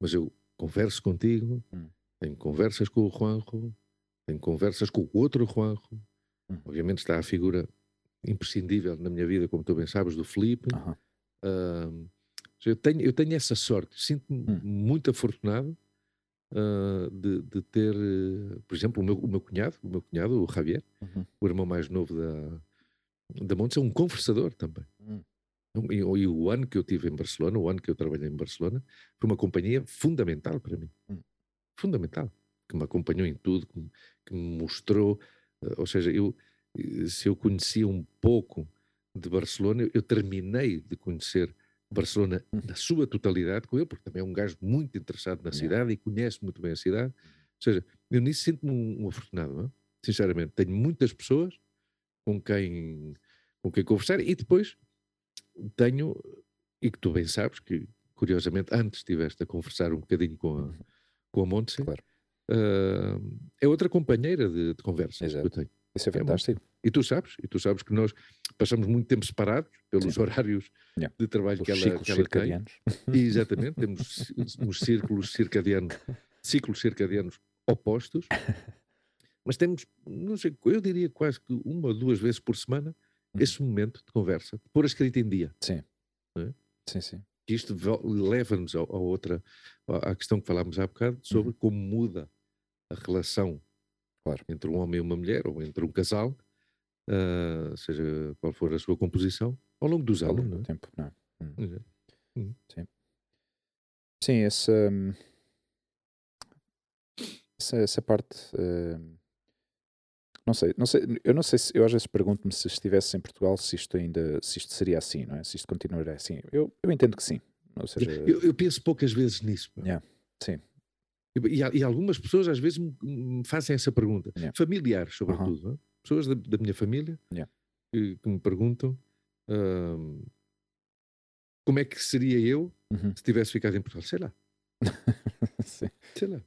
mas eu converso contigo, hum. tenho conversas com o Juanjo, tenho conversas com o outro Juanjo. Hum. Obviamente está a figura imprescindível na minha vida, como tu bem sabes, do Felipe. Uh, eu, tenho, eu tenho essa sorte, sinto-me hum. muito afortunado uh, de, de, ter, uh, por exemplo, o meu, o meu, cunhado, o meu cunhado, o Javier, uhum. o irmão mais novo da, da Montes, é um conversador também. Hum. E, e, o ano que eu tive em Barcelona, o ano que eu trabalhei em Barcelona, foi uma companhia fundamental para mim. Hum. Fundamental que me acompanhou em tudo, que me, mostrou. Uh, ou seja, eu, eh, se eu conhecia um pouco de Barcelona, eu, terminei de conhecer Barcelona hum. na sua totalidade com ele, porque também é um gajo muito interessado na cidade e conhece muito bem a cidade. Ou seja, eu nisso sinto-me um, um afortunado, não é? sinceramente. Tenho muitas pessoas com quem, com quem conversar e depois tenho, e que tu bem sabes, que curiosamente antes estiveste a conversar um bocadinho com a, uhum. com a Montse, claro uh, é outra companheira de, de conversa Exato. que eu tenho. Isso é fantástico. É e tu sabes, e tu sabes que nós passamos muito tempo separados pelos Sim. horários yeah. de trabalho que ela, que ela tem. E, exatamente, temos uns círculos circadianos, ciclos circadianos opostos, mas temos, não sei, eu diria quase que uma ou duas vezes por semana hum. esse momento de conversa, de pôr a escrita em dia. Sim. É? Sim, sim. Isto leva-nos a, a, outra, à questão que falámos há bocado sobre uhum. como muda a relação claro. entre um homem e uma mulher, ou entre um casal, uh, seja qual for a sua composição, ao longo dos anos. Ao longo do é? tempo, não é? Hum. Hum. Sim. Sim, essa, hum, essa, essa parte. Uh, não sei, não sei, eu não sei se eu às vezes pergunto-me se estivesse em Portugal se isto ainda, se isto seria assim, não é? Se isto continuaria assim. Eu, eu entendo que sim. Ou seja, eu, eu penso poucas vezes nisso. Yeah, sim. E, e, algumas pessoas às vezes me, fazem essa pergunta, yeah. familiares sobretudo, -huh. pessoas da, da, minha família yeah. que, que, me perguntam uh, como é que seria eu uh -huh. se tivesse ficado em Portugal, sei lá. <laughs> Sei lá.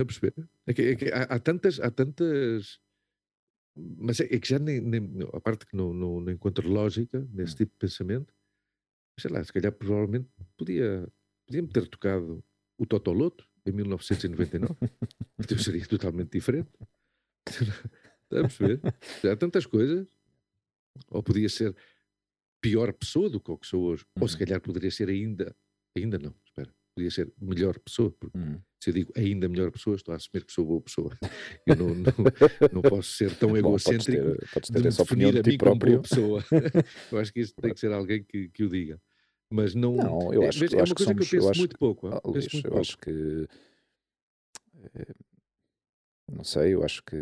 a perceber? É que, é que há, há, tantas, há tantas. Mas é, é que já nem, nem, A parte que não, não, não encontro lógica nesse hum. tipo de pensamento, sei lá, se calhar provavelmente podia, podia-me ter tocado o Totoloto em 1999. então seria totalmente diferente. Está a perceber? Há tantas coisas. Ou podia ser pior pessoa do que o que sou hoje. Uhum. Ou se uhum. calhar poderia ser ainda. Ainda não, espera. Podia ser melhor pessoa. Porque uhum. se eu digo ainda melhor pessoa, estou a assumir que sou boa pessoa. Eu não, não, não posso ser tão egocêntrico <laughs> Bom, podes ter, podes ter de essa definir a mim como boa pessoa. <laughs> eu acho que isso tem que ser alguém que, que o diga. Mas não. Não, eu é, acho, é, é uma coisa que, somos, que eu penso acho, muito pouco. Ah, Luís, muito eu pouco. acho que. Eh, não sei, eu acho que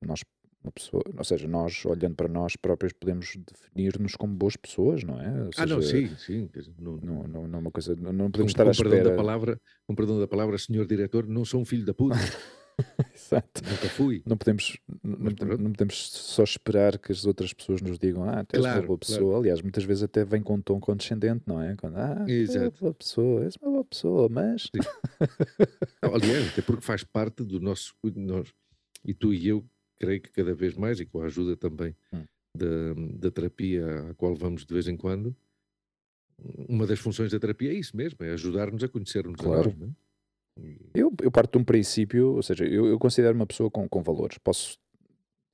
nós uma pessoa, ou seja, nós olhando para nós próprios podemos definir-nos como boas pessoas, não é? Ou ah, não, sim, sim. Não, não, não, não é uma coisa, não, não podemos com, estar com à espera. Da palavra, com perdão da palavra, senhor diretor, não sou um filho da puta. <laughs> <laughs> Exato. Nunca fui. Não podemos, não, não, podemos só esperar que as outras pessoas nos digam, ah, tu és claro, uma boa pessoa. Claro. Aliás, muitas vezes até vem com um tom condescendente, não é? Quando, ah, és uma boa pessoa, és uma boa pessoa, mas. <laughs> Aliás, até porque faz parte do nosso. Nós, e tu e eu, creio que cada vez mais, e com a ajuda também hum. da, da terapia à qual vamos de vez em quando, uma das funções da terapia é isso mesmo, é ajudar-nos a conhecer-nos claro. a nós. É? Eu, eu parto de um princípio, ou seja, eu, eu considero uma pessoa com, com valores. Posso,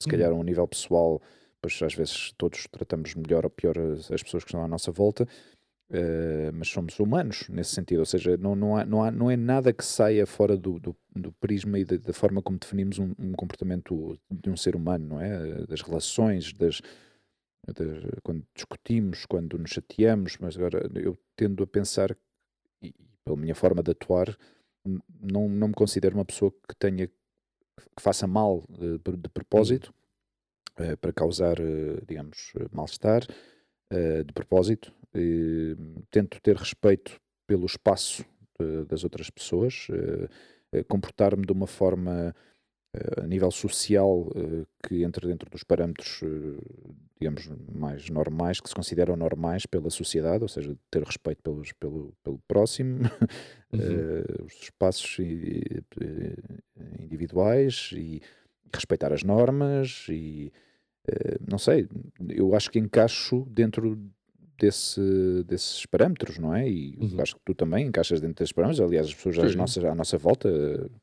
se uhum. calhar, a um nível pessoal, pois às vezes todos tratamos melhor ou pior as, as pessoas que estão à nossa volta, uh, mas somos humanos nesse sentido. Ou seja, não, não, há, não, há, não é nada que saia fora do, do, do prisma e da, da, forma como definimos um, um, comportamento de um ser humano, não é? Das relações, das, das, quando discutimos, quando nos chateamos, mas agora eu tendo a pensar, e pela minha forma de atuar, não, não me considero uma pessoa que tenha que faça mal de, de propósito uh, para causar, uh, digamos, mal-estar uh, de propósito. tento ter respeito pelo espaço das outras pessoas, comportar-me de uma forma a nível social que entra dentro dos parâmetros digamos, mais normais, que se consideram normais pela sociedade, ou seja, ter respeito pelos, pelo, pelo próximo, <laughs> uhum. uh, os espaços individuais e, respeitar as normas e não sei, eu acho que encaixo dentro desse, desses parâmetros, não é? E uhum. acho que tu também encaixas dentro desses parâmetros. Aliás, as pessoas às nossas, à nossa volta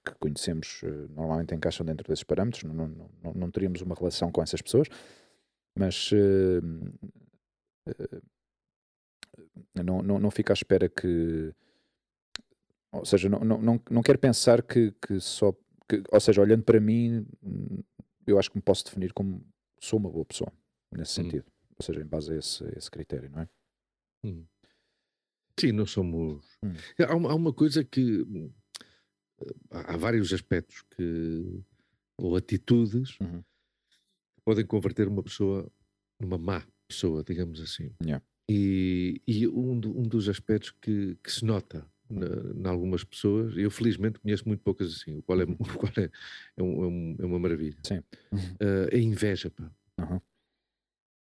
que conhecemos uh, normalmente encaixam dentro desses parâmetros. Não, não, não, não teríamos uma relação com essas pessoas. Mas uh, uh, não, não, não fica à espera que. Ou seja, não, não, não, quero pensar que, que só. Que, ou seja, olhando para mim, eu acho que me posso definir como sou uma boa pessoa, nesse hum. sentido. Ou seja, em base a esse, esse critério, não é? Hum. Sim, não somos. Hum. Há, uma, há uma coisa que. Há vários aspectos que. ou atitudes. Uhum podem converter uma pessoa numa má pessoa, digamos assim. Yeah. E, e um, do, um, dos aspectos que, que se nota em algumas pessoas, eu felizmente conheço muito poucas assim, o qual é, <laughs> o qual é, é, um, é, é uma maravilha. Sim. Uh, a inveja, pá. Uhum.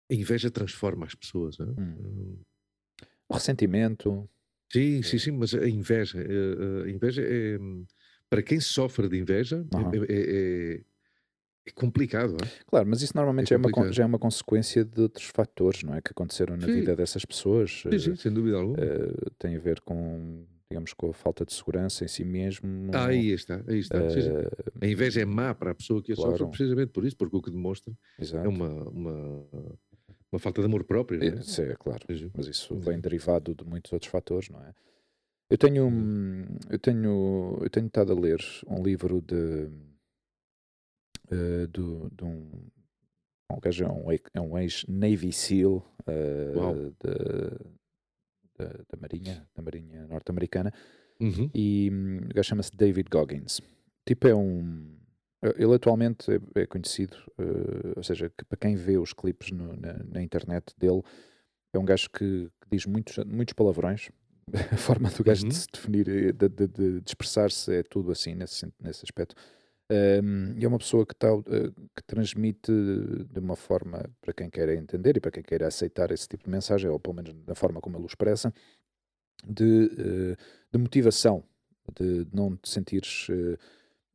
A inveja transforma as pessoas. Hum. O ressentimento. Sim, sim, sim, mas a inveja, a, a inveja é para quem sofre de inveja uhum. é, é, é complicado, é? Claro, mas isso normalmente é já, é uma, já é uma consequência de outros fatores, não é? Que aconteceram na sim. vida dessas pessoas. Sim, sim, sem dúvida alguma. Uh, tem a ver com, digamos, com a falta de segurança em si mesmo. Ah, aí está, aí está. Uh, a inveja é má para a pessoa que a claro. sofre precisamente por isso, porque o que demonstra Exato. é uma, uma, uma falta de amor próprio. É, sim, é claro. Mas isso vem derivado de muitos outros fatores, não é? Eu tenho, uhum. eu tenho, eu tenho estado a ler um livro de uh, do, de um. Um gajo é um, é ex-Navy SEAL uh, da, da, Marinha, da Marinha norte-americana. Uhum. E um, o gajo chama-se David Goggins. Tipo, é um. Ele atualmente é, é conhecido, uh, ou seja, que para quem vê os clipes no, na, na, internet dele, é um gajo que, que, diz muitos, muitos palavrões. <laughs> A forma do gajo uhum. de se definir, de, de, de, de expressar-se, é tudo assim nesse, nesse aspecto. Um, e é uma pessoa que, tá, uh, que transmite de uma forma, para quem queira entender e para quem queira aceitar esse tipo de mensagem, ou pelo menos da forma como ele o expressa, de, uh, de motivação, de não te sentires uh,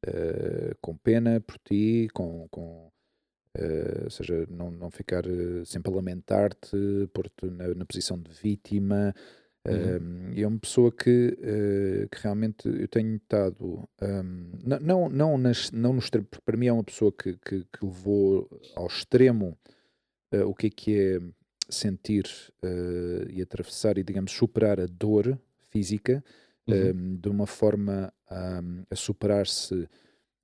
uh, com pena por ti, com, com uh, ou seja, não, não ficar sempre a lamentar-te, pôr-te na, na, posição de vítima. Uhum. e é uma pessoa que, que realmente eu tenho estado um, não, não, não, nas, não no extremo, para mim é uma pessoa que, que, que levou ao extremo o que é que é sentir uh, e atravessar e, digamos, superar a dor física uhum. de uma forma um, a superar-se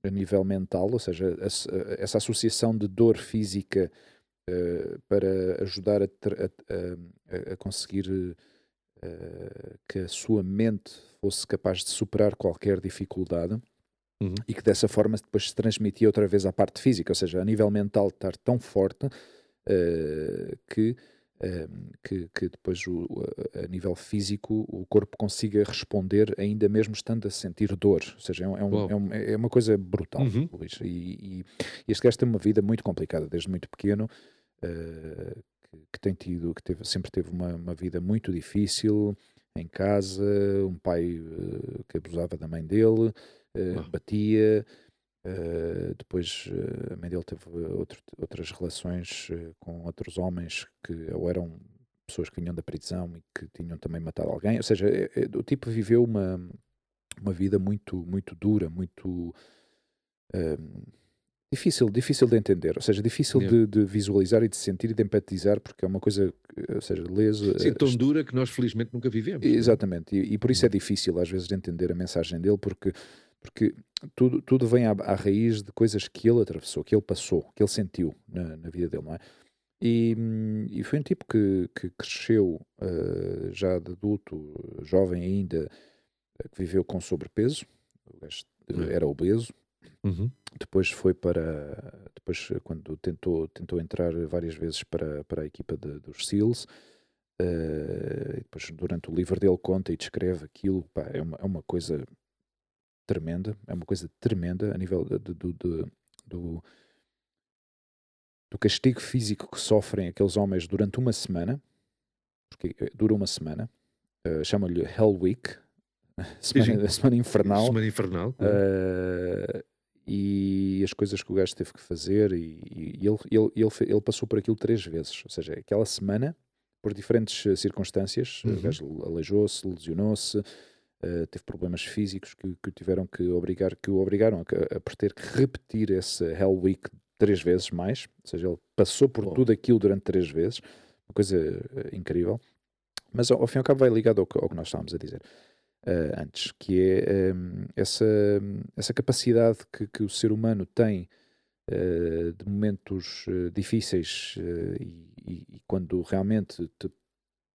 a nível mental, ou seja, a, a, essa associação de dor física uh, para ajudar a, a, a conseguir uh, que a sua mente fosse capaz de superar qualquer dificuldade. Uhum. E que dessa forma depois se transmitia outra vez à parte física, ou seja, a nível mental estar tão forte uh, que que, que, depois o, a nível físico o corpo consiga responder ainda mesmo estando a sentir dor, ou seja, é, um, é, um, é, é uma coisa brutal, uhum. Luís. E, e, este gajo tem uma vida muito complicada desde muito pequeno, uh, que, que, tem tido, que teve, sempre teve uma, uma vida muito difícil em casa, um pai uh, que abusava da mãe dele, uh, batia. Uh, depois uh, a mãe dele teve outro, outras relações uh, com outros homens que ou eram pessoas que vinham da prisão e que tinham também matado alguém. Ou seja, é, é, o tipo viveu uma, uma vida muito, muito dura, muito ehm, difícil, difícil de entender. Ou seja, difícil de, de, visualizar e de sentir e de empatizar, porque é uma coisa, ou seja, lês... Sim, tão dura que nós felizmente nunca vivemos. É? Exatamente, e, e por isso é difícil às vezes de entender a mensagem dele, porque porque tudo, tudo vem à, à, raiz de coisas que ele atravessou, que ele passou, que ele sentiu na, na vida dele, não é? E, e, foi um tipo que, que cresceu uh, já de adulto, jovem ainda, uh, que viveu com sobrepeso, uhum. era obeso. Uhum. Depois foi para. Depois, quando tentou, tentou entrar várias vezes para, para a equipa de, dos SEALs, uh, depois, durante o livro dele, conta e descreve aquilo. Pá, é, uma, é uma coisa tremenda, é uma coisa tremenda a nível de, de, do, do castigo físico que sofrem aqueles homens durante uma semana, porque eh, dura uma semana, uh, chamam-lhe Hell Week, <laughs> semana, <laughs> semana infernal. Semana infernal. Uh, e as coisas que o gajo teve que fazer, e, e ele, ele, ele, ele, passou por aquilo três vezes, ou seja, aquela semana, por diferentes circunstâncias, uhum. o gajo aleijou-se, lesionou-se, Uh, teve problemas físicos que, que tiveram que obrigar, que o obrigaram a, a, ter que repetir esse Hell Week três vezes mais, ou seja, ele passou por tudo aquilo durante três vezes, uma coisa uh, incrível. Mas ao, ao, fim e ao cabo vai ligado ao que, ao que nós estávamos a dizer uh, antes, que é um, essa, essa capacidade que, que, o ser humano tem de momentos difíceis e, e, e, quando realmente te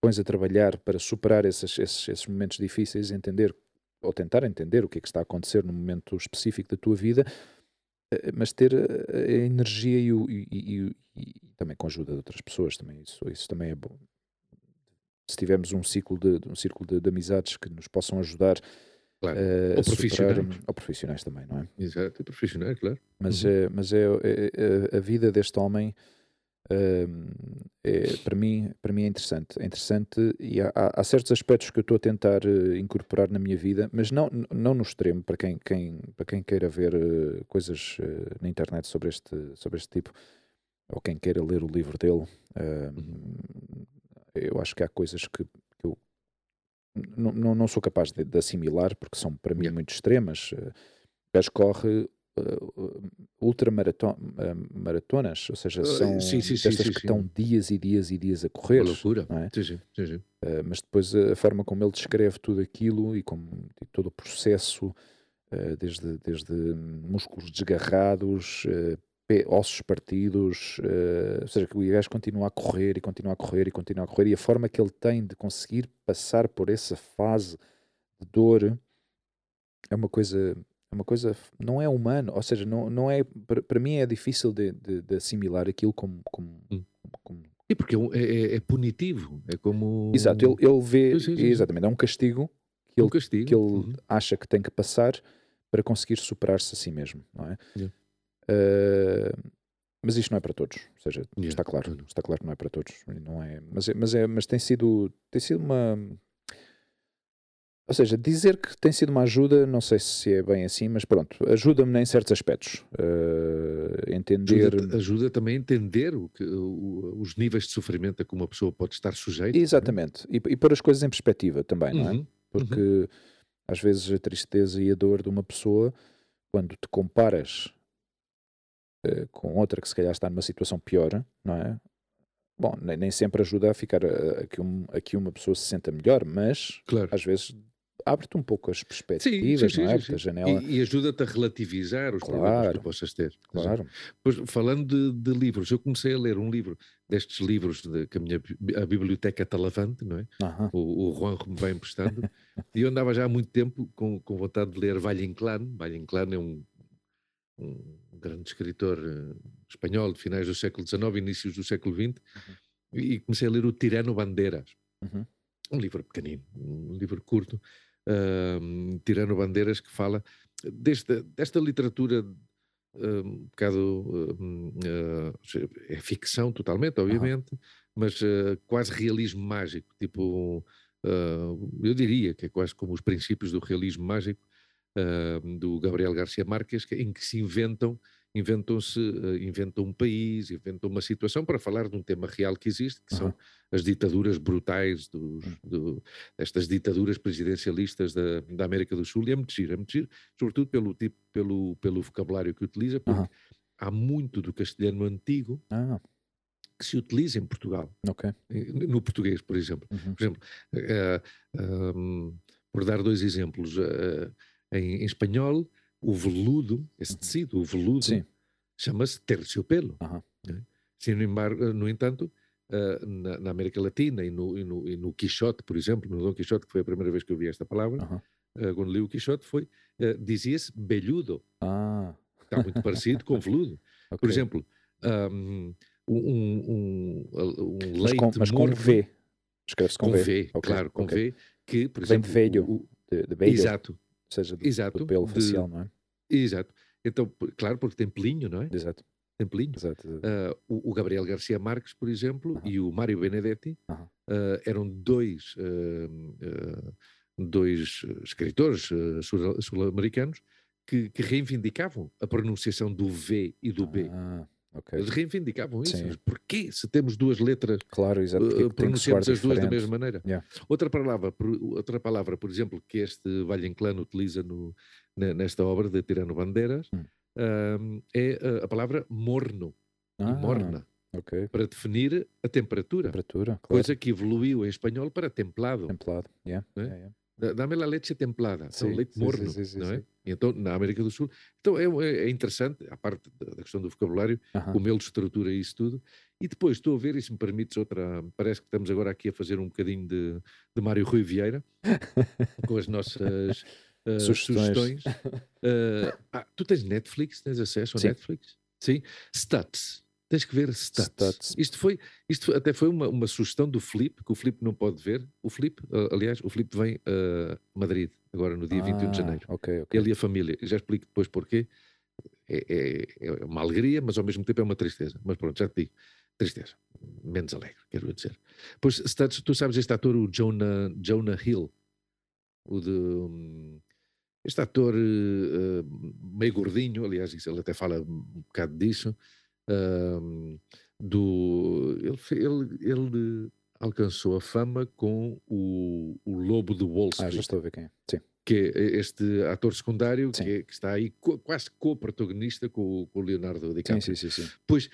pões a trabalhar para superar esses, esses, esses momentos difíceis, entender ou tentar entender o que é que está a acontecer no momento específico da tua vida, eh, mas ter a, a energia e, o, e, e, e, também com a ajuda de outras pessoas, também isso, isso também é bom. Se tivermos um ciclo de, um círculo de, de amizades que nos possam ajudar claro. uh, ou profissionais. Superar, ou profissionais também, não é? Exato, profissionais, claro. Mas, uhum. é, mas é, é, é, a vida deste homem é, para, mim, para mim é interessante. É interessante e há, há certos aspectos que eu estou a tentar uh, incorporar na minha vida, mas não, não no extremo, para quem, quem, para quem queira ver uh, coisas uh, na internet sobre este, sobre este tipo, ou quem queira ler o livro dele. Uhum. Eu acho que há coisas que, que eu não, não sou capaz de, de, assimilar, porque são para mim yeah. muito extremas. O gajo corre ultramaratonas, ou seja, são sim, sim, destas sim, que estão dias e dias e dias a correr. Uma loucura. Não é? sim, sim, sim. Uh, mas depois a forma como ele descreve tudo aquilo e como e todo o processo, uh, desde, desde músculos desgarrados, uh, ossos partidos, ou seja, que o gajo continua a correr e continua a correr e continua a correr, e a forma que ele tem de conseguir passar por essa fase de dor é uma coisa é uma coisa, não é humano, ou seja, não, não é, para, mim é difícil de, de, de assimilar aquilo como, como, hum. como... E porque é, é, é, punitivo, é como... Exato, ele, ele vê, sim, sim, sim. exatamente, é um castigo que ele, um castigo. Que ele uhum. acha que tem que passar para conseguir superar-se a si mesmo, não é? Yeah. Uh, mas isto não é para todos, ou seja, yeah. está claro, está claro que não é para todos, não é, mas, é, mas, é, mas tem sido, tem sido uma Ou seja, dizer que tem sido uma ajuda, não sei se é bem assim, mas pronto, ajuda-me em certos aspectos. Uh, entender. Ajuda, ajuda, também a entender o que, o, os níveis de sofrimento a que uma pessoa pode estar sujeita. Exatamente. E, e pôr as coisas em perspectiva também, não é? Uhum. Porque uhum. às vezes a tristeza e a dor de uma pessoa, quando te comparas uh, com outra que se calhar está numa situação pior, não é? Bom, nem, nem sempre ajuda a ficar a, a, que um, a que uma pessoa se senta melhor, mas claro. às vezes abre-te um pouco as perspectivas, sim, sim, não é? Sim, janela... E, e ajuda-te a relativizar os claro, problemas que possas ter. Claro. Pois, falando de, de, livros, eu comecei a ler um livro destes livros de, que a minha a biblioteca Talavante, não é? Uh -huh. o, o Juanjo me vai emprestando, e eu andava já há muito tempo com, com vontade de ler Valle Inclán. Valle Inclán é um, um grande escritor uh, espanhol de finais do século XIX, inícios do século XX, uh -huh. e comecei a ler o Tirano Bandeiras. -huh. Um livro pequenino, um livro curto, uh, Tirano Bandeiras, que fala desta, desta literatura uh, um bocado. Uh, é ficção totalmente, obviamente, mas quase realismo mágico. Tipo, eu diria que é quase como os princípios do realismo mágico do Gabriel Garcia Marques, em que se inventam inventam-se, eh, inventam um país, inventam uma situação para falar de um tema real que existe, que uhum. são as ditaduras brutais dos, hum. do, destas ditaduras presidencialistas da, da, América do Sul, e é muito giro, é muito giro, sobretudo pelo, tipo, pelo, pelo vocabulário que utiliza, porque uhum. há muito do castelhano antigo ah. que se utiliza em Portugal. Okay. No português, por exemplo. Uhum. Por exemplo, uh, um, por dar dois exemplos, uh, em, em espanhol o veludo, esse uhum. tecido, o veludo, chama-se terciopelo. Uhum. Né? Sin embargo, no entanto, uh, na, na, América Latina e no, e, no, e no Quixote, por exemplo, no Dom Quixote, que foi a primeira vez que eu vi esta palavra, uhum. uh, quando li o Quixote, foi, uh, dizia-se belhudo. Ah. Está muito parecido com veludo. <laughs> Okay. Por exemplo, um, um, um, um leite mas com, mas V. Escreve-se com, com V. V okay. claro, com okay. V, que, por exemplo... velho, o, de, de velho. Exato, seja do, Exato, do pelo de, facial, não é? Exato. Então, claro, porque tem pelinho, não é? Exato. Tem pelinho. Exato, exato. Uh, o, o, Gabriel Garcia Marques, por exemplo, uh -huh. e o Mário Benedetti uh -huh. uh, eram dois, dois escritores sul-americanos que, que, reivindicavam a pronunciação do V e do B. Ah, okay. Eles reivindicavam isso. Mas porquê, se temos duas letras, claro, exato, uh, pronunciamos as duas da mesma maneira? Yeah. Outra, palavra, por, outra palavra, por exemplo, que este Valle Inclán utiliza no, nesta obra de Tirano Bandeiras, hum. um, é a, a, palavra morno ah, morna. Okay. Para definir a temperatura. temperatura claro. Coisa que evoluiu em espanhol para templado. Templado, yeah. É? yeah. Dá-me a leite templada, sim, o leite morno, sim, não é? Então, na América do Sul. Então, é, é interessante, a parte da questão do vocabulário, uh -huh. como ele estrutura isso tudo. E depois, estou a ver, e se me permites outra, parece que estamos agora aqui a fazer um bocadinho de, de Mário Rui Vieira, <laughs> com as nossas uh, sugestões. sugestões. Uh, ah, tu tens Netflix? Tens acesso Sim. Netflix? Sim. Stats. Tens que ver Stats. Stats. Isto, foi, isto até foi uma, uma sugestão do Felipe, que o Felipe não pode ver. O Felipe, uh, aliás, o Felipe vem a Madrid, agora no dia ah, 21 de janeiro. Okay, okay. Ele e a família. Já explico depois porquê. É, é, é, uma alegria, mas ao mesmo tempo é uma tristeza. Mas pronto, já te digo. Tristeza. Menos alegre, quero dizer. Pois, Stats, tu sabes este ator, o Jonah, Jonah Hill, o de. Um, este ator uh, meio gordinho, aliás, ele até fala um bocado disso, uh, do, ele, ele, ele, alcançou a fama com o, o Lobo de Wall Street. Ah, já estou a ver quem é. Sim. Que é este ator secundário que, é, que, está aí co, quase co-protagonista com, com o Leonardo DiCaprio. Sim, sim, sim, sim. Pois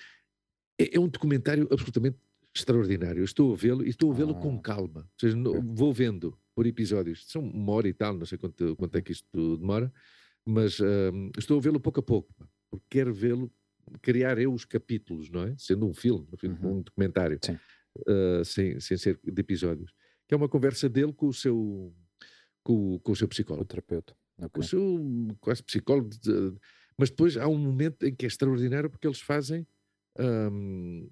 é, é um documentário absolutamente extraordinário. estou a vê-lo e estou a vê-lo ah. com calma. Ou seja, vou vendo por episódios. São uma hora e tal, não sei quanto, quanto é que isto demora, mas um, estou a vê-lo pouco a pouco, porque quero vê-lo, criar eu os capítulos, não é? Sendo um filme, uhum. um documentário, uh, sem, sem ser de episódios. Que é uma conversa dele com o seu, com, com o seu psicólogo. O terapeuta. Okay. Com o seu quase psicólogo. De, mas depois há um momento em que é extraordinário porque eles fazem. Um,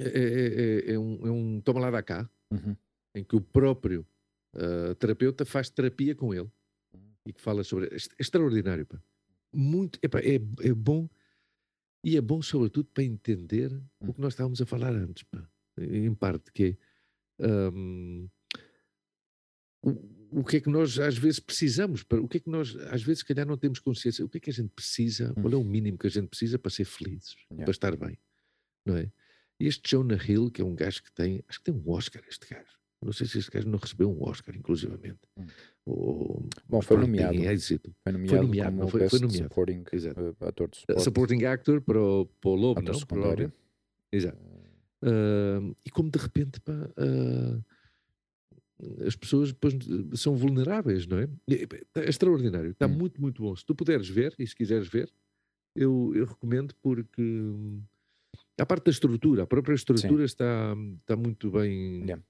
é, é, é, um, é um toma lá da cá, uhum. em que o próprio uh, terapeuta faz terapia com ele hum. e que fala sobre. É extraordinário, pá. Muito. Epá, é, é bom e é bom, sobretudo, para entender hum. o que nós estávamos a falar antes, pá. Em parte, que é. Um, o que é que nós às vezes precisamos, para, o que é que nós às vezes se calhar não temos consciência, o que é que a gente precisa, qual é o mínimo que a gente precisa para ser felizes, Yeah. para estar bem, não é? E este Jonah Hill, que é um gajo que tem, acho que tem um Oscar este gajo, não sei se este gajo não recebeu um Oscar, inclusivamente. Hum. Ou, Bom, foi nomeado. Tem êxito. Foi nomeado, nomeado, como não foi- foi nomeado. Supporting Exato. eh, ator de Uh, suporte. Supporting Actor para o, para o Lobo, ator não? Para o secundário. Exato. Ah, e como de repente pá, ah, as pessoas depois são vulneráveis, não é? É extraordinário, está Hum. muito, muito bom. Se tu puderes ver e se quiseres ver, eu, eu recomendo porque hum, a parte da estrutura, a própria estrutura está, está muito bem. Yeah.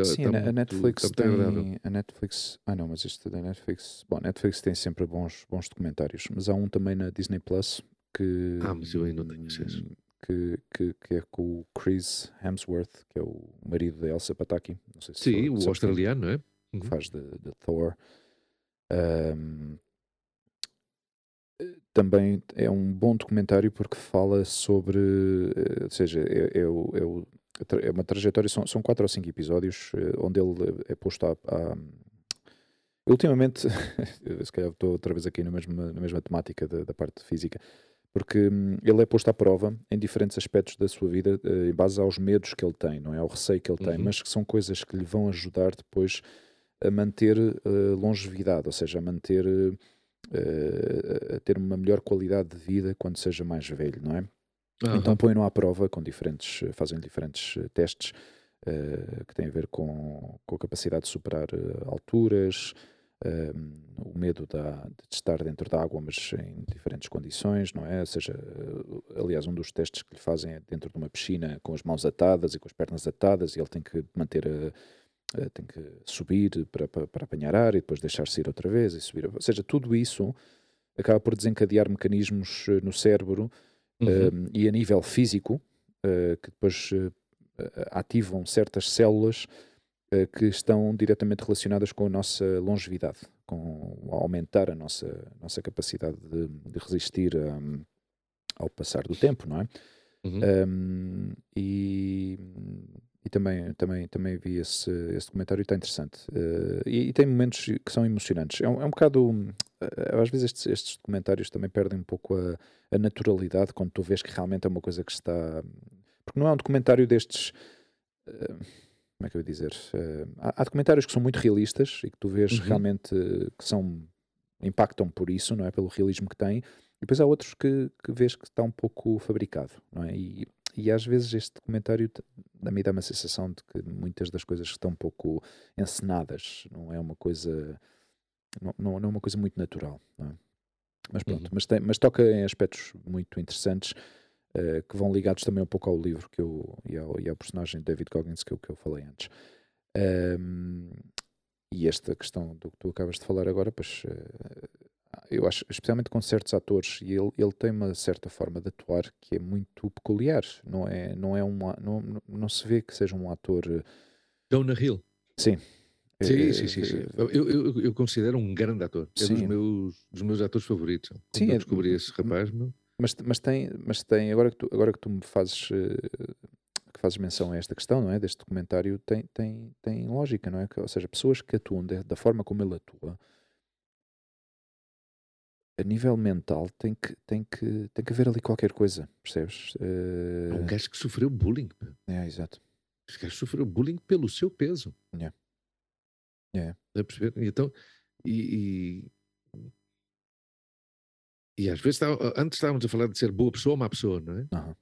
Está- Sim, está a, muito- Netflix está muito agradável. tem. A Netflix. Ah, não, mas isto da Netflix. Bom, a Netflix tem sempre bons, bons documentários, mas há um também na Disney Plus que. Ah, mas eu ainda não tenho acesso. Que, que, que é com o Chris Hemsworth, que é o marido da Elsa Pataki. Não sei se Sim, o é, australiano, não é? Uhum. que faz de, de Thor. Ahm, eh, também é um bom documentário porque fala sobre, eh, ou seja, é, é o- é o- é uma trajetória, são, são quatro ou cinco episódios eh, onde ele é posto a. a- ultimamente, eu <laughs> se calhar estou outra vez aqui na mesma, na mesma temática da, da parte física, porque hum, ele é posto à prova em diferentes aspectos da sua vida, eh, em base aos medos que ele tem, não é? Ao receio que ele tem, Uhum. mas que são coisas que lhe vão ajudar depois a manter eh, longevidade, ou seja, a manter eh, a ter uma melhor qualidade de vida quando seja mais velho, não é? Aham. Então põem-no à prova com diferentes, fazem diferentes eh, testes eh, que têm a ver com, com a capacidade de superar eh, alturas, o medo da- de estar dentro da água, mas em diferentes condições, não é? Ou seja, aliás, um dos testes que lhe fazem é dentro de uma piscina com as mãos atadas e com as pernas atadas, e ele tem que manter a. tem que subir para, para, para apanhar ar e depois deixar-se ir outra vez e subir. Ou seja, tudo isso acaba por desencadear mecanismos no cérebro Uhum. um, e a nível físico, uh, que depois uh, ativam certas células uh, que estão diretamente relacionadas com a nossa longevidade, com aumentar a nossa, nossa capacidade de, de resistir ao passar do tempo, não é? Uhum. Um, e e também, também, também vi esse, esse documentário e está interessante. Uh, e, e tem momentos que são emocionantes. É um, é um bocado. uh, às vezes estes, estes documentários também perdem um pouco a, a naturalidade quando tu vês que realmente é uma coisa que está. Porque não é um documentário destes. uh, como é que eu ia dizer? Há, há documentários que são muito realistas e que tu vês Uhum. realmente que são. impactam por isso, não é? Pelo realismo que têm. E depois há outros que, que vês que está um pouco fabricado, não é? E, e às vezes este documentário t- a-me dá uma sensação de que muitas das coisas estão um pouco encenadas, não é uma coisa não, não, não é uma coisa muito natural, é? Mas pronto, Uhum. mas, tem, mas toca em aspectos muito interessantes eh, que vão ligados também um pouco ao livro que eu, e, ao, e ao personagem de David Goggins que eu, que eu falei antes. Ahm, e esta questão do que tu acabas de falar agora, pois eh, eu acho, especialmente com certos atores, e ele, ele tem uma certa forma de atuar que é muito peculiar, não é, não é um, a- não, não, se vê que seja um ator, eh, Jonah Hill. sim. Sim, eh, sim, sim. sim. eh, Eu, eu, eu considero um grande ator. É dos Sim. meus, dos meus atores favoritos. Quando Sim, eu é- descobri esse rapaz, meu. Mas, mas tem, mas tem agora, que tu, agora que tu me fazes que fazes menção a esta questão, não é? Deste documentário, tem, tem, tem lógica, não é? Ou seja, pessoas que atuam da forma como ele atua, a nível mental, tem que, tem que, tem que haver ali qualquer coisa, percebes? É um Eh, gajo que sofreu bullying. é, exato. Esse gajo sofreu bullying pelo seu peso. Yeah. Yeah. Está a perceber? Então, e, e, e às vezes, antes estávamos a falar de ser boa pessoa ou má pessoa, não é? Aham.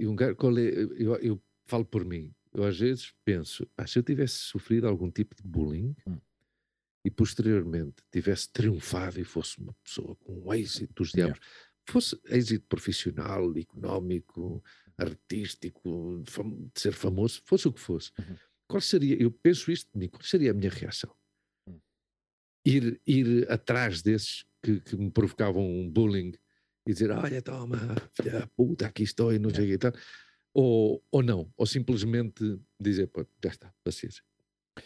E um gajo, qual é, eu, eu falo por mim, eu às vezes penso, ah, se eu tivesse sofrido algum tipo de bullying Hum. E posteriormente tivesse triunfado e fosse uma pessoa com êxito dos diabos, fosse êxito profissional, económico, artístico, fam- de ser famoso, fosse o que fosse, Uhum. qual seria, eu penso isto de mim, qual seria a minha reação? Hum. Ir, ir atrás desses que, que me provocavam um bullying e dizer, olha, toma, filha puta, aqui estou e não sei o que e tal. Ou, ou não, ou simplesmente dizer, pô, já está, paciência.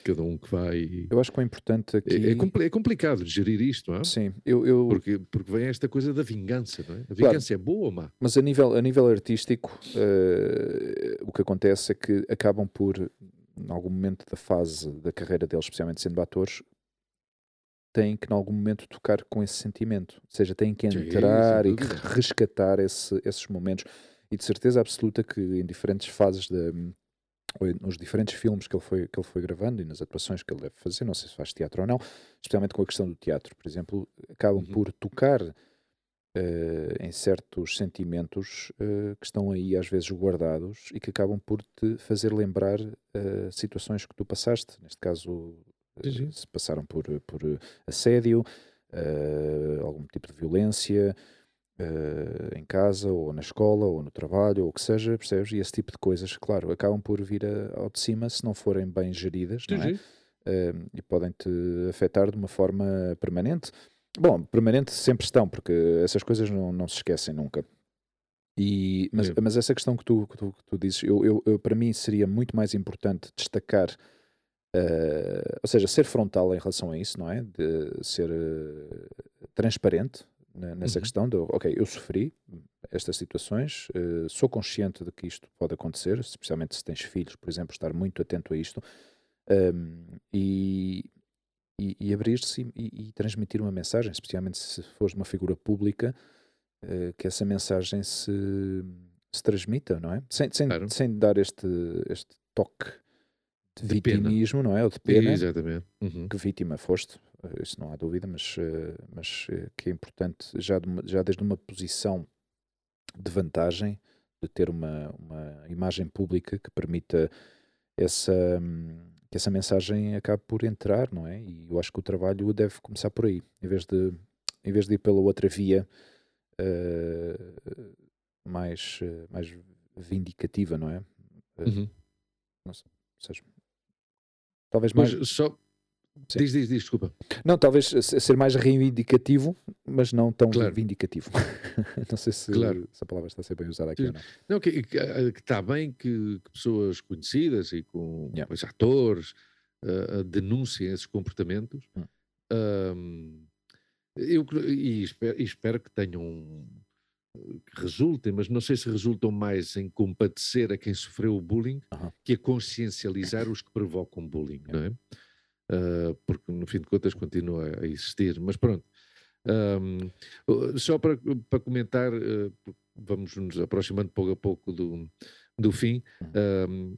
Cada um que vai. Eu acho que o importante aqui. É, é compli- é complicado gerir isto, não é? Sim, eu, eu, Porque, porque vem esta coisa da vingança, não é? A vingança é boa ou má? Mas a nível, a nível artístico, eh, o que acontece é que acabam por, em algum momento da fase da carreira deles, especialmente sendo atores, têm que, em algum momento, tocar com esse sentimento. Ou seja, têm que Sim, entrar sem e resgatar esse- esses momentos. E de certeza absoluta que em diferentes fases ou nos diferentes filmes que ele, foi, que ele foi gravando e nas atuações que ele deve fazer, não sei se faz teatro ou não, especialmente com a questão do teatro, por exemplo, acabam Uhum. por tocar eh, em certos sentimentos eh, que estão aí às vezes guardados e que acabam por te fazer lembrar eh, situações que tu passaste, neste caso sim. se passaram por, por assédio, algum tipo de violência eh, em casa ou na escola ou no trabalho ou o que seja, percebes? E esse tipo de coisas, claro, acabam por vir a- ao de cima se não forem bem geridas, Sim, não é? Eh, e podem-te afetar de uma forma permanente. Bom, permanente sempre estão, porque essas coisas não, não se esquecem nunca. E, mas, mas essa questão que tu, que tu, que tu dizes, eu, eu, eu- para mim seria muito mais importante destacar, eh, ou seja, ser frontal em relação a isso, não é? De ser eh, transparente nessa Uhum. questão de, ok, eu sofri estas situações, eh, sou consciente de que isto pode acontecer, especialmente se tens filhos, por exemplo, estar muito atento a isto, um, e, e, e abrir-se e, e transmitir uma mensagem, especialmente se fores uma figura pública, eh, que essa mensagem se, se transmita, não é? Sem, sem, Claro. sem dar este, este toque de, De pena. vitimismo, não é? Ou de pena, Exatamente. Uhum. que vítima foste, isso não há dúvida, mas, eh, mas eh, que é importante já, de já desde uma posição de vantagem, de ter uma, uma imagem pública que permita essa, hum, que essa mensagem acabe por entrar, não é? E eu acho que o trabalho deve começar por aí, em vez de, em vez de ir pela outra via eh, mais, mais vindicativa, não é? Uhum. Ou seja, talvez Mas mais, só. Sim. Diz, diz, diz, desculpa. não, talvez se- ser mais reivindicativo, mas não tão Claro. vindicativo. <laughs> não sei se, Claro. se a palavra está a ser bem usada aqui Sim. ou não. Não, que, que, ah, que está bem que, que pessoas conhecidas e com Yeah. pois, atores ah, denunciem esses comportamentos. Hum. Ahm, eu, e, espero, e espero que tenham que resultem, mas não sei se resultam mais em compadecer a quem sofreu o bullying que a consciencializar os que provocam bullying, não é? Ah, porque no fim de contas continua a existir, mas pronto. Uh, só para, para comentar, uh, vamos nos aproximando pouco a pouco do, do fim. Uhum. ahm,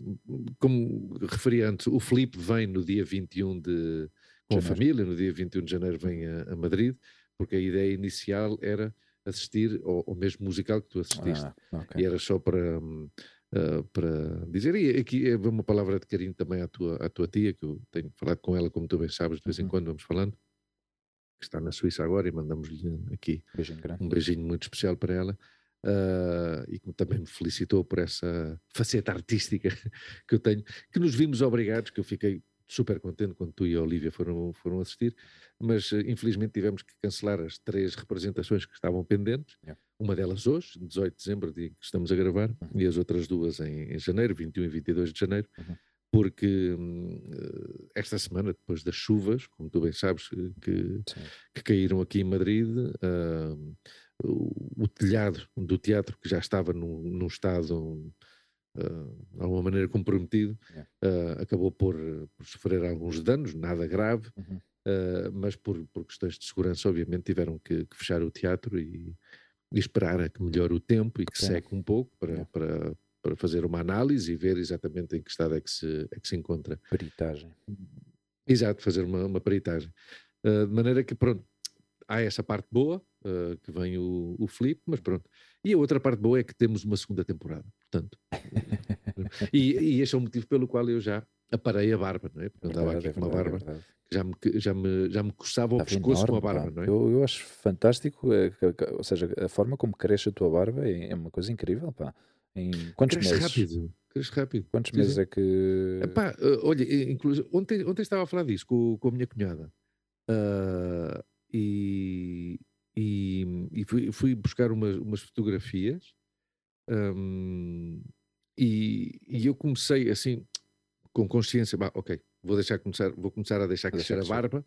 como referi antes, o Felipe vem no dia 21 de, com a Janeiro. família, no dia 21 de janeiro vem a, a Madrid, porque a ideia inicial era assistir ao, ao mesmo musical que tu assististe. Ah, ok. E era só para, ah, para dizer, e aqui é uma palavra de carinho também à tua, à tua tia, que eu tenho falado com ela, como tu bem sabes, de vez em Uhum. quando vamos falando, que está na Suíça agora e mandamos-lhe aqui Beijinho um beijinho muito especial para ela. ah, e que também me felicitou por essa faceta artística <laughs> que eu tenho, que nos vimos obrigados, que eu fiquei super contente quando tu e a Olivia foram, foram assistir, mas eh, infelizmente tivemos que cancelar as três representações que estavam pendentes, Yeah. uma delas hoje, 18 de dezembro, dia que estamos a gravar, Uhum. e as outras duas em, em janeiro, 21 e 22 de janeiro, Uhum. porque eh, esta semana, depois das chuvas, como tu bem sabes, eh, que, que caíram aqui em Madrid, ah, o, o telhado do teatro, que já estava num, num estado de alguma maneira comprometido, Yeah. ah, acabou por, por sofrer alguns danos, nada grave, Uhum. ah, mas por, por questões de segurança, obviamente, tiveram que, que fechar o teatro e, e esperar a que melhore o tempo e que seque um pouco para, Yeah. para, para fazer uma análise e ver exatamente em que estado é que se, é que se encontra. Peritagem. Exato, fazer uma, uma peritagem. Uh, de maneira que, pronto, há essa parte boa, uh, que vem o, o Filipe, mas pronto. E a outra parte boa é que temos uma segunda temporada, e, e este é o motivo pelo qual eu já aparei a barba, não é? Porque eu andava Verdade, aqui é com uma é barba verdade. que já me, já me, já me coçava o pescoço com a enorme, barba, não é? Eu, eu acho fantástico, é, que- ou seja, a forma como cresce a tua barba é, é uma coisa incrível, pá. Em quantos Cresce meses? rápido, cresce rápido. Quantos Sim, meses é que. Epá, uh, olha, eh, inclusive, ontem, ontem estava a falar disso com, com a minha cunhada Ah, e, e, e fui, fui buscar umas, umas fotografias ahm, e, e eu comecei assim com consciência, bah, ok, vou deixar começar, vou começar a deixar crescer a barba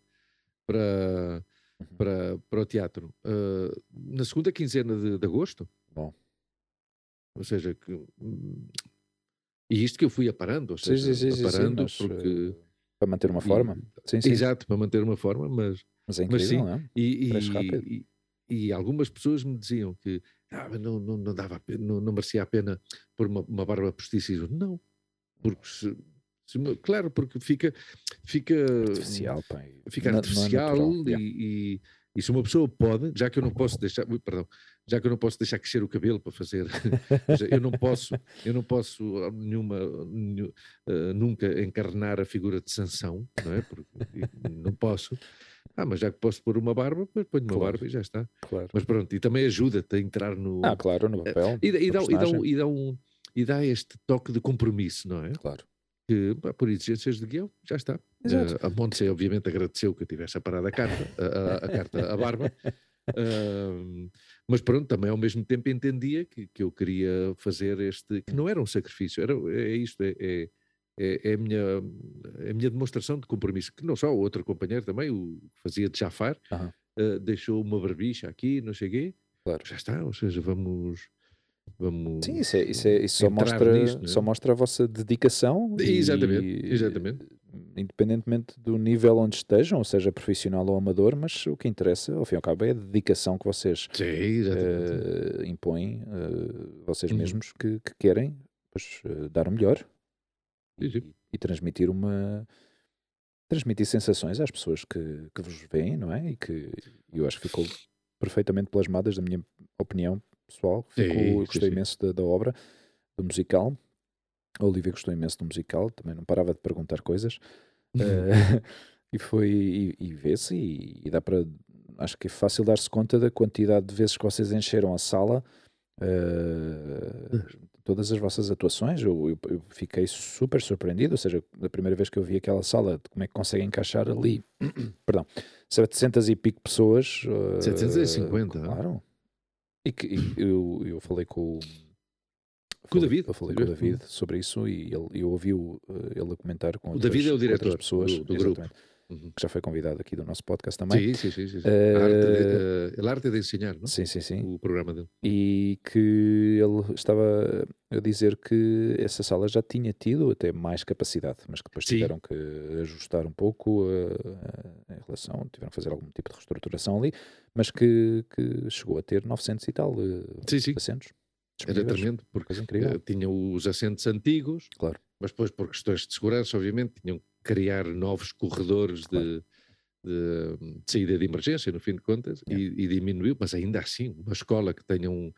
para, Uhum. para, para o teatro. Ah, na segunda quinzena de, de agosto, Bom. ou seja, que hum, e isto que eu fui aparando, ou Sim, seja, sim, sim, sim, sim, aparando mas, porque eh, para manter uma e- forma. Sim, sim. Exato, para manter uma forma, mas, Mas é incrível, mas não é? E, e, e, e algumas pessoas me diziam que ah, não, não, não, dava, não, não merecia a pena pôr uma, uma barba postiça. Não, porque se- claro, porque fica, fica Artificial, e fica não- não é artificial natural. e, e, e se uma pessoa pode, já que eu não posso deixar, perdão, já que eu não posso deixar crescer o cabelo para fazer, <laughs> eu não posso, eu não posso ah, nenhuma, nenhu- ah, nunca encarnar a figura de Sansão, não é? Porque não posso. Ah, mas já que posso pôr uma barba, depois ponho uma Claro. barba e já está. Claro. Mas pronto, e também ajuda-te a entrar no. Ah, claro, no papel. e, dá- e dá, e, dá um, e, dá um, e dá este toque de compromisso, não é? Claro. que pá, por exigências de guião, já está. Exato. Eh, a Montse obviamente agradeceu que eu tivesse a parado a carta, a, a- a carta, a barba, <laughs> Ahm, mas pronto, também ao mesmo tempo entendia que, que eu queria fazer este, que não era um sacrifício, era, é isto, é, é, é, é a, minha, é a minha demonstração de compromisso, que não só o outro companheiro também, o que fazia de Jafar, Aham. eh, deixou uma barbicha aqui, não cheguei, Claro. já está, ou seja, vamos... vamos Sim, isso, é, isso, é, isso só, mostra, nisto, é? só mostra a vossa dedicação. Exatamente, e- exatamente. Independentemente do nível onde estejam, seja profissional ou amador, mas o que interessa, ao fim e ao cabo, é a dedicação que vocês Sim, eh, impõem, eh, vocês Uhum. mesmos que, que querem pois, eh, dar o melhor Sim, sim. e, e transmitir uma. transmitir sensações às pessoas que, que vos veem, não é? E que eu acho que ficou perfeitamente plasmadas, da minha opinião pessoal. Ficou, Sim, gostei imenso da, da obra, do musical. A Olivia gostou imenso do musical, também não parava de perguntar coisas. Eh, <laughs> e foi, e, e vê-se, e, e dá para, acho que é fácil dar-se conta da quantidade de vezes que vocês encheram a sala, eh, todas as vossas atuações, eu, eu- eu fiquei super surpreendido, ou seja, da primeira vez que eu vi aquela sala, como é que conseguem encaixar ali, <clears throat> perdão, 700 e pico pessoas. eh, 750, não é? Claro. E que e eu, eu falei com o... Com o David, Eu falei com o? David sobre isso e ele, eu ouvi-o, eh, ele a comentar com O David é o diretor pessoas, do- do grupo. Uhum. que já foi convidado aqui do nosso podcast também. Sim, sim, sim. sim. Eh, A arte de, eh, el arte de ensinar, não? Sim, sim, sim. O programa dele. E que ele estava a dizer que essa sala já tinha tido até mais capacidade, mas que depois Sim. tiveram que ajustar um pouco eh, em relação, tiveram que fazer algum tipo de reestruturação ali, mas que, que chegou a ter 900 e tal Sim, sim. assentos. Era tremendo, porque tinha os assentos antigos, Claro. mas depois, por questões de segurança, obviamente, tinham que criar novos corredores de, de, de saída de emergência, no fim de contas, Yeah. e, e diminuiu, mas ainda assim, uma escola que tenha um, um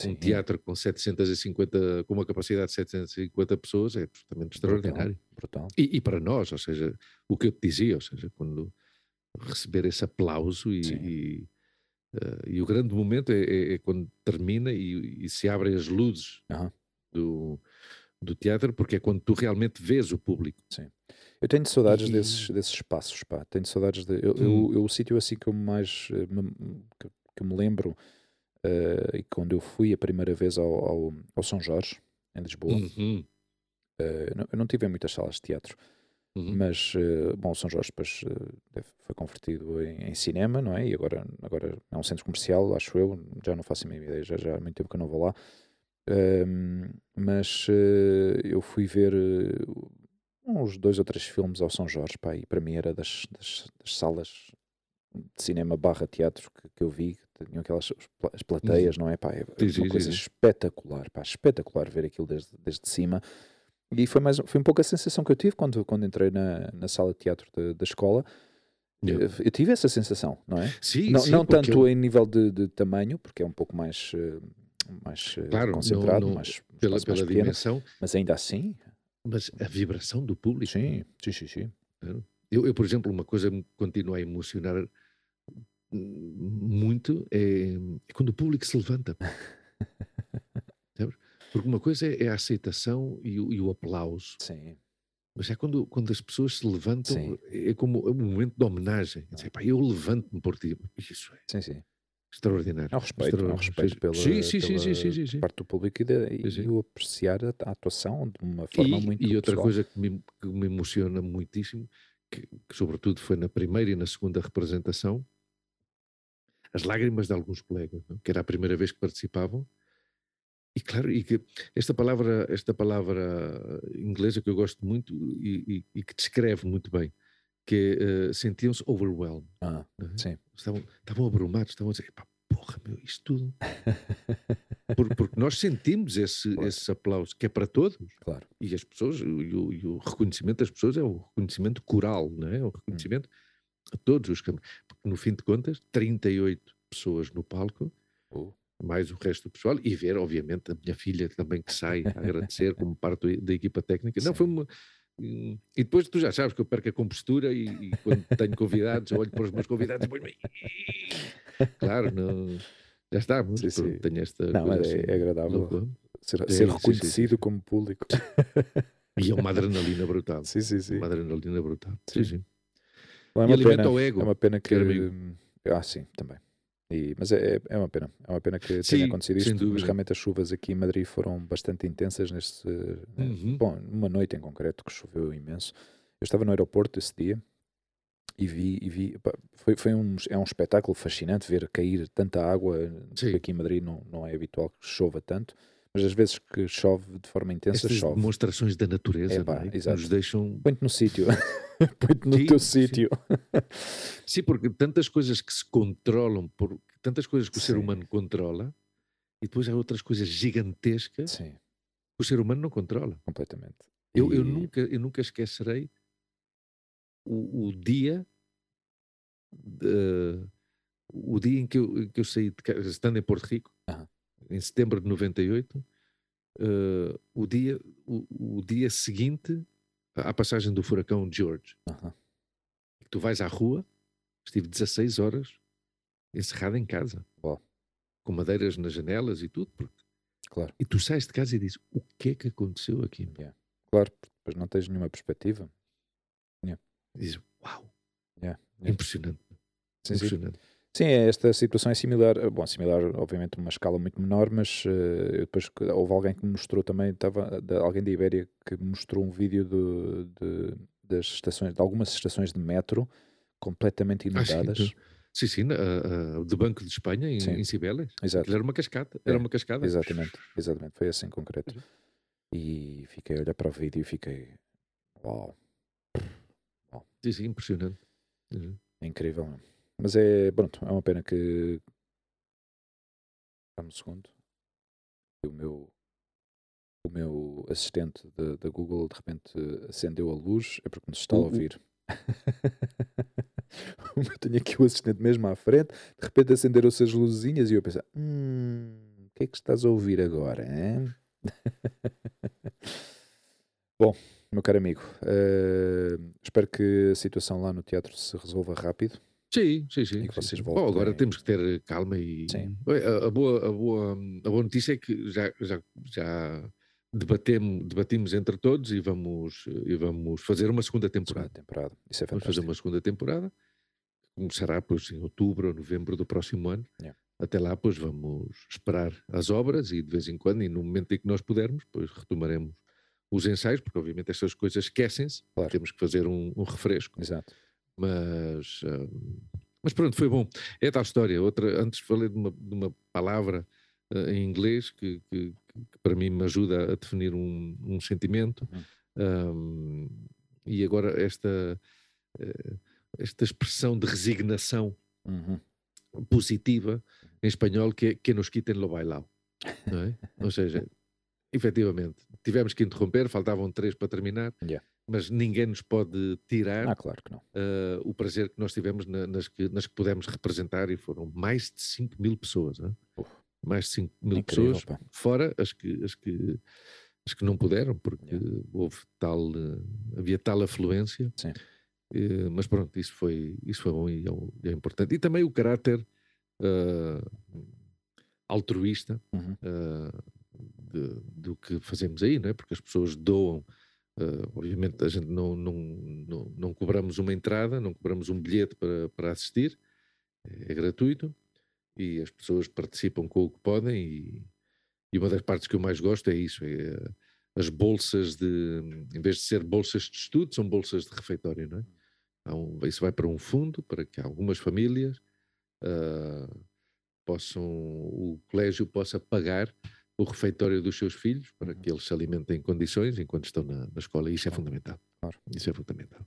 Sim. teatro com 750, com uma capacidade de 750 pessoas é absolutamente extraordinário. Brutal. E, e para nós, ou seja, o que eu te dizia, ou seja, quando receber esse aplauso e, Sim. e, eh, e o grande momento é, é- é quando termina e, se abrem as luzes Aham. do, do teatro, porque é quando tu realmente vês o público. Eu tenho saudades E- desses, desses espaços, pá. Tenho saudades de. Eu, Hum. eu- eu- o sítio assim que eu mais eh, me, que, que eu me lembro eh, e quando eu fui a primeira vez ao, ao, ao São Jorge, em Lisboa, Uhum, eh, não- eu não tive muitas salas de teatro, uhum. mas eh, bom, o São Jorge depois foi convertido em, em cinema, não é? E agora, agora é um centro comercial, acho eu, já não faço a minha ideia, já, já há muito tempo que eu não vou lá. Ahm, mas eh, eu fui ver uns dois ou três filmes ao São Jorge, pá, e para mim era das, das- das salas de cinema barra teatro que, que eu vi, que tinham aquelas as plateias, não é? Pá, é uma coisa espetacular, pá, espetacular ver aquilo desde, desde cima. E foi, mais, foi um pouco a sensação que eu tive quando, quando entrei na, na sala de teatro da, da escola. Eh, Eu tive essa sensação, não é? Sim, não sim, não tanto eu- em nível de, de tamanho, porque é um pouco mais, eh, mais eh, Claro, não- concentrado, não- mais, um pela, mais pela pequeno, dimensão, mas ainda assim, mas a vibração do público. sim, sim, sim, sim. Eu, eu, por exemplo, uma coisa que me continua a emocionar hum, muito é, é quando o público se levanta. <laughs> Porque uma coisa é, é a aceitação e o, e o aplauso, sim. mas é quando, quando as pessoas se levantam, Sim. é como um momento de homenagem. É dizer, "Pá, eu levanto-me por ti. Isso é Sim, sim. Extraordinário. É um respeito, é extraordinário. respeito pela, sim, sim, pela sim, sim, parte do público e, de, e o apreciar a, a atuação de uma forma E, muito e outra pessoal. coisa que me, que me emociona muitíssimo, que, que sobretudo foi na primeira e na segunda representação, as lágrimas de alguns colegas, não? que era a primeira vez que participavam. E claro, e que esta palavra, esta palavra inglesa que eu gosto muito e, e- e que descreve muito bem, que uh, sentiam-se overwhelmed. Ah, não é? Estavam, estavam abrumados, estavam a dizer, "Epá, porra, meu, isto tudo. <laughs> Por- porque nós sentimos esse, Claro. esse aplauso, que é para todos. Claro. E as pessoas, e o, e o reconhecimento das pessoas é o reconhecimento coral, não é? O reconhecimento a todos os campos. Porque no fim de contas, 38 pessoas no palco, Oh, mais o resto do pessoal, e ver, obviamente, a minha filha também que sai a agradecer como parte da equipa técnica. Não, Sim. foi uma. E depois tu já sabes que eu perco a compostura e, e quando tenho convidados, eu olho para os meus convidados e ponho-me. Claro, não, já está, mas Sim, tenho esta. Não, é- assim, é agradável. ser, É, ser reconhecido sim. como público. E é uma adrenalina brutal. sim, sim, sim. Uma adrenalina brutal. Sim. Sim. Bom, é E uma alimenta pena, o ego, É uma pena que. Ah, sim, também. E- mas é, é- uma pena. É uma pena que tenha Sim, acontecido sem isto. Mas dúvida. realmente as chuvas aqui em Madrid foram bastante intensas neste. Uhum. Bom, numa noite em concreto que choveu imenso. Eu estava no aeroporto esse dia e vi. E vi pá, foi, foi um, é um espetáculo fascinante ver cair tanta água. Sim. Aqui em Madrid não, não é habitual que chova tanto. Mas às vezes que chove de forma intensa, Estas chove. demonstrações da natureza é? que exato. nos deixam. Põe-te no sítio. <laughs> Põe-te no Sim, teu sim. sítio. Sim, porque tantas coisas que se controlam, por, tantas coisas que o ser Sim. humano controla, e depois há outras coisas gigantescas que o ser humano não controla. completamente. Eu, eu, E- nunca, eu nunca esquecerei o, o dia de- o dia em que eu, que eu saí de casa, estando em Porto Rico. Em setembro de 98, eh, o, dia, o, o dia seguinte à passagem do furacão George. Tu vais à rua, estive 16 horas encerrado em casa, Uau. com madeiras nas janelas e tudo, porque- Claro, e tu sais de casa e dizes, o que é que aconteceu aqui? claro, porque depois não tens nenhuma perspectiva. E dizes, uau, Yeah, yeah. impressionante, sim. impressionante. Sim, esta situação é similar, eh, bom, similar, obviamente, uma escala muito menor, mas eh, eu depois houve alguém que me mostrou também, estava de- alguém da Ibéria que me mostrou um vídeo do- de, das estações, de algumas estações de metro completamente Ah, sim, inundadas. então, Sim, sim, na- a- a- do Banco de Espanha, em, Sim. em Cibeles. Exato. Era uma cascata, era É, uma cascada. Exatamente, exatamente, foi assim em concreto. Uhum. E fiquei a olhar para o vídeo e fiquei, uau, Sim, sim, impressionante. Uhum. é incrível. Mas é, pronto, é uma pena que. Dá-me um segundo. O meu, o meu assistente da Google de repente acendeu a luz, é porque nos está a O- o- ouvir. <laughs> Eu tenho aqui o assistente mesmo à frente, de repente acenderam-se as luzinhas e eu pensei, hum, o que é que estás a ouvir agora? Hein? <laughs> Bom, meu caro amigo, eh, espero que a situação lá no teatro se resolva rápido. Sim, sim, sim. E que vocês voltem. Bom, agora temos que ter calma e. Sim. A, a boa, a, boa, a boa notícia é que já, já, já debatemos, debatimos entre todos e vamos, e vamos fazer uma segunda temporada. Segunda temporada. Isso é Vamos fazer uma segunda temporada, que começará pois, em outubro ou novembro do próximo ano. Yeah. Até lá, pois vamos esperar as obras e de vez em quando, e no momento em que nós pudermos, pois retomaremos os ensaios, porque obviamente estas coisas esquecem-se, Claro. temos que fazer um, um refresco. Exato. Mas, hum, mas pronto, foi bom. É tal história. Outra, antes falei de uma, de uma palavra eh, em inglês que, que- que para mim me ajuda a definir um, um sentimento. Hum, e agora esta, eh, esta expressão de resignação Uhum. positiva em espanhol que é que nos quiten lo bailao. Não é? Ou seja, efetivamente, tivemos que interromper, faltavam três para terminar, Yeah. Mas ninguém nos pode tirar Ah, claro eh, o prazer que nós tivemos na- nas, que, nas que pudemos representar e foram mais de 5 mil pessoas. é? Mais de 5 mil Incrível, pessoas, pá. fora as que, as, que, as que não puderam, porque Yeah. houve tal, eh, havia tal afluência. Eh, mas pronto, isso foi, isso foi bom e é, é importante. E também o caráter eh, altruísta Uhum. de- do que fazemos aí, não é? Porque as pessoas doam. Eh, obviamente, a gente não, não, não, não cobramos uma entrada, não cobramos um bilhete para, para assistir, é, gratuito e as pessoas participam com o que podem. E, e uma das partes que eu mais gosto é isso: é as bolsas de, em vez de ser bolsas de estudo, são bolsas de refeitório, não é? Há um- isso vai para um fundo para que algumas famílias ah, possam, o colégio possa pagar o refeitório dos seus filhos para Uhum. que eles se alimentem em condições enquanto estão na, na escola. Isso é fundamental. Claro. Isso é fundamental.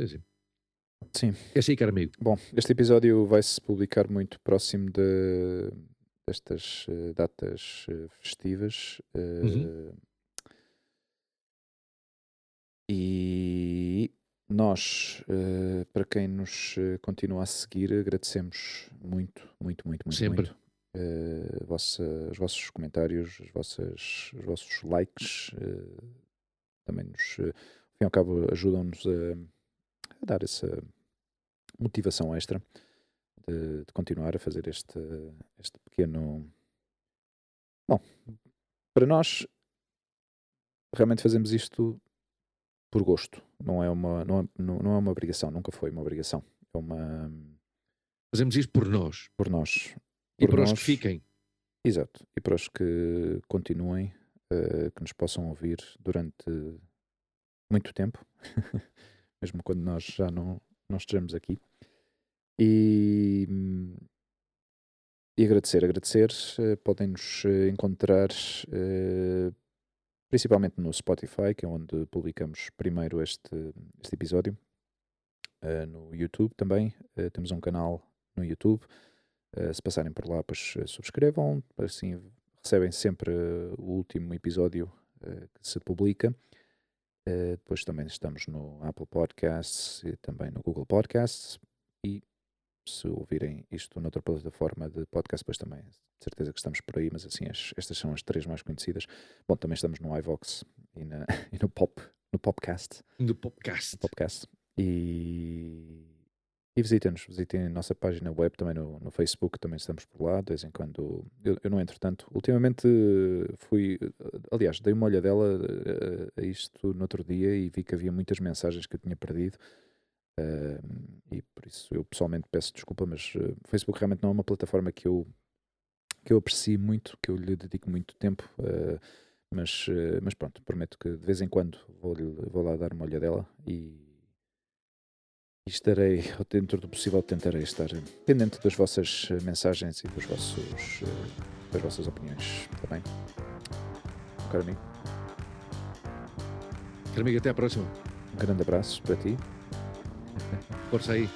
Sim, sim. Sim. É assim, caro amigo. Bom, este episódio vai-se publicar muito próximo de, destas uh, datas uh, festivas. Uh, Uhum. E nós, para quem nos continua a seguir, agradecemos muito, muito, muito, muito. Sempre. Muito, a vossa, os vossos comentários, as vossas, os vossos likes também nos, ao fim e ao cabo, ajudam-nos a, a dar essa motivação extra de, de, continuar a fazer este, este pequeno. Bom, para nós, realmente fazemos isto por gosto, não é uma, não é, não é uma obrigação, nunca foi uma obrigação. É uma. Fazemos isto por nós. Por nós. E para os nós. que fiquem. Exato. E para os que continuem, eh, que nos possam ouvir durante muito tempo, <laughs> mesmo quando nós já não, não estejamos aqui. E, e agradecer, agradecer. eh, Podem-nos eh, encontrar eh, principalmente no Spotify, que é onde publicamos primeiro este, este episódio. Eh, no YouTube também. temos um canal no YouTube. Eh, se passarem por lá, pois eh, subscrevam, assim recebem sempre eh, o último episódio que se publica. Depois também estamos no Apple Podcasts e também no Google Podcasts. E se ouvirem isto noutra plataforma de podcast, depois também, de certeza que estamos por aí, mas assim, as- estas são as três mais conhecidas. Bom, também estamos no iVox e, na- <laughs> e no Pop, no Popcast. No podcast. podcast. E, e visitem-nos, visitem a nossa página web, também no, no Facebook, também estamos por lá, de vez em quando. Eu, eu não entro tanto. Ultimamente eh, fui, eh, aliás, dei uma olhadela eh, a isto no outro dia e vi que havia muitas mensagens que eu tinha perdido. eh, e por isso eu pessoalmente peço desculpa, mas o Facebook realmente não é uma plataforma que eu, que eu aprecio muito, que eu lhe dedico muito tempo. eh, mas, mas pronto, prometo que de vez em quando vou, vou lá dar uma olhadela e estarei, dentro do possível, tentarei estar pendente das vossas eh, mensagens e dos vossos, eh, das vossas opiniões, está bem? Caro amigo, Caro amigo, até à próxima. um grande abraço para ti <laughs> Força aí.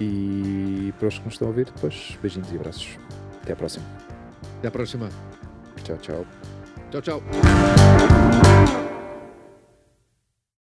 e para os que nos estão a ouvir, depois beijinhos e abraços. Até à próxima. Até à próxima. Tchau, tchau. Tchau, tchau.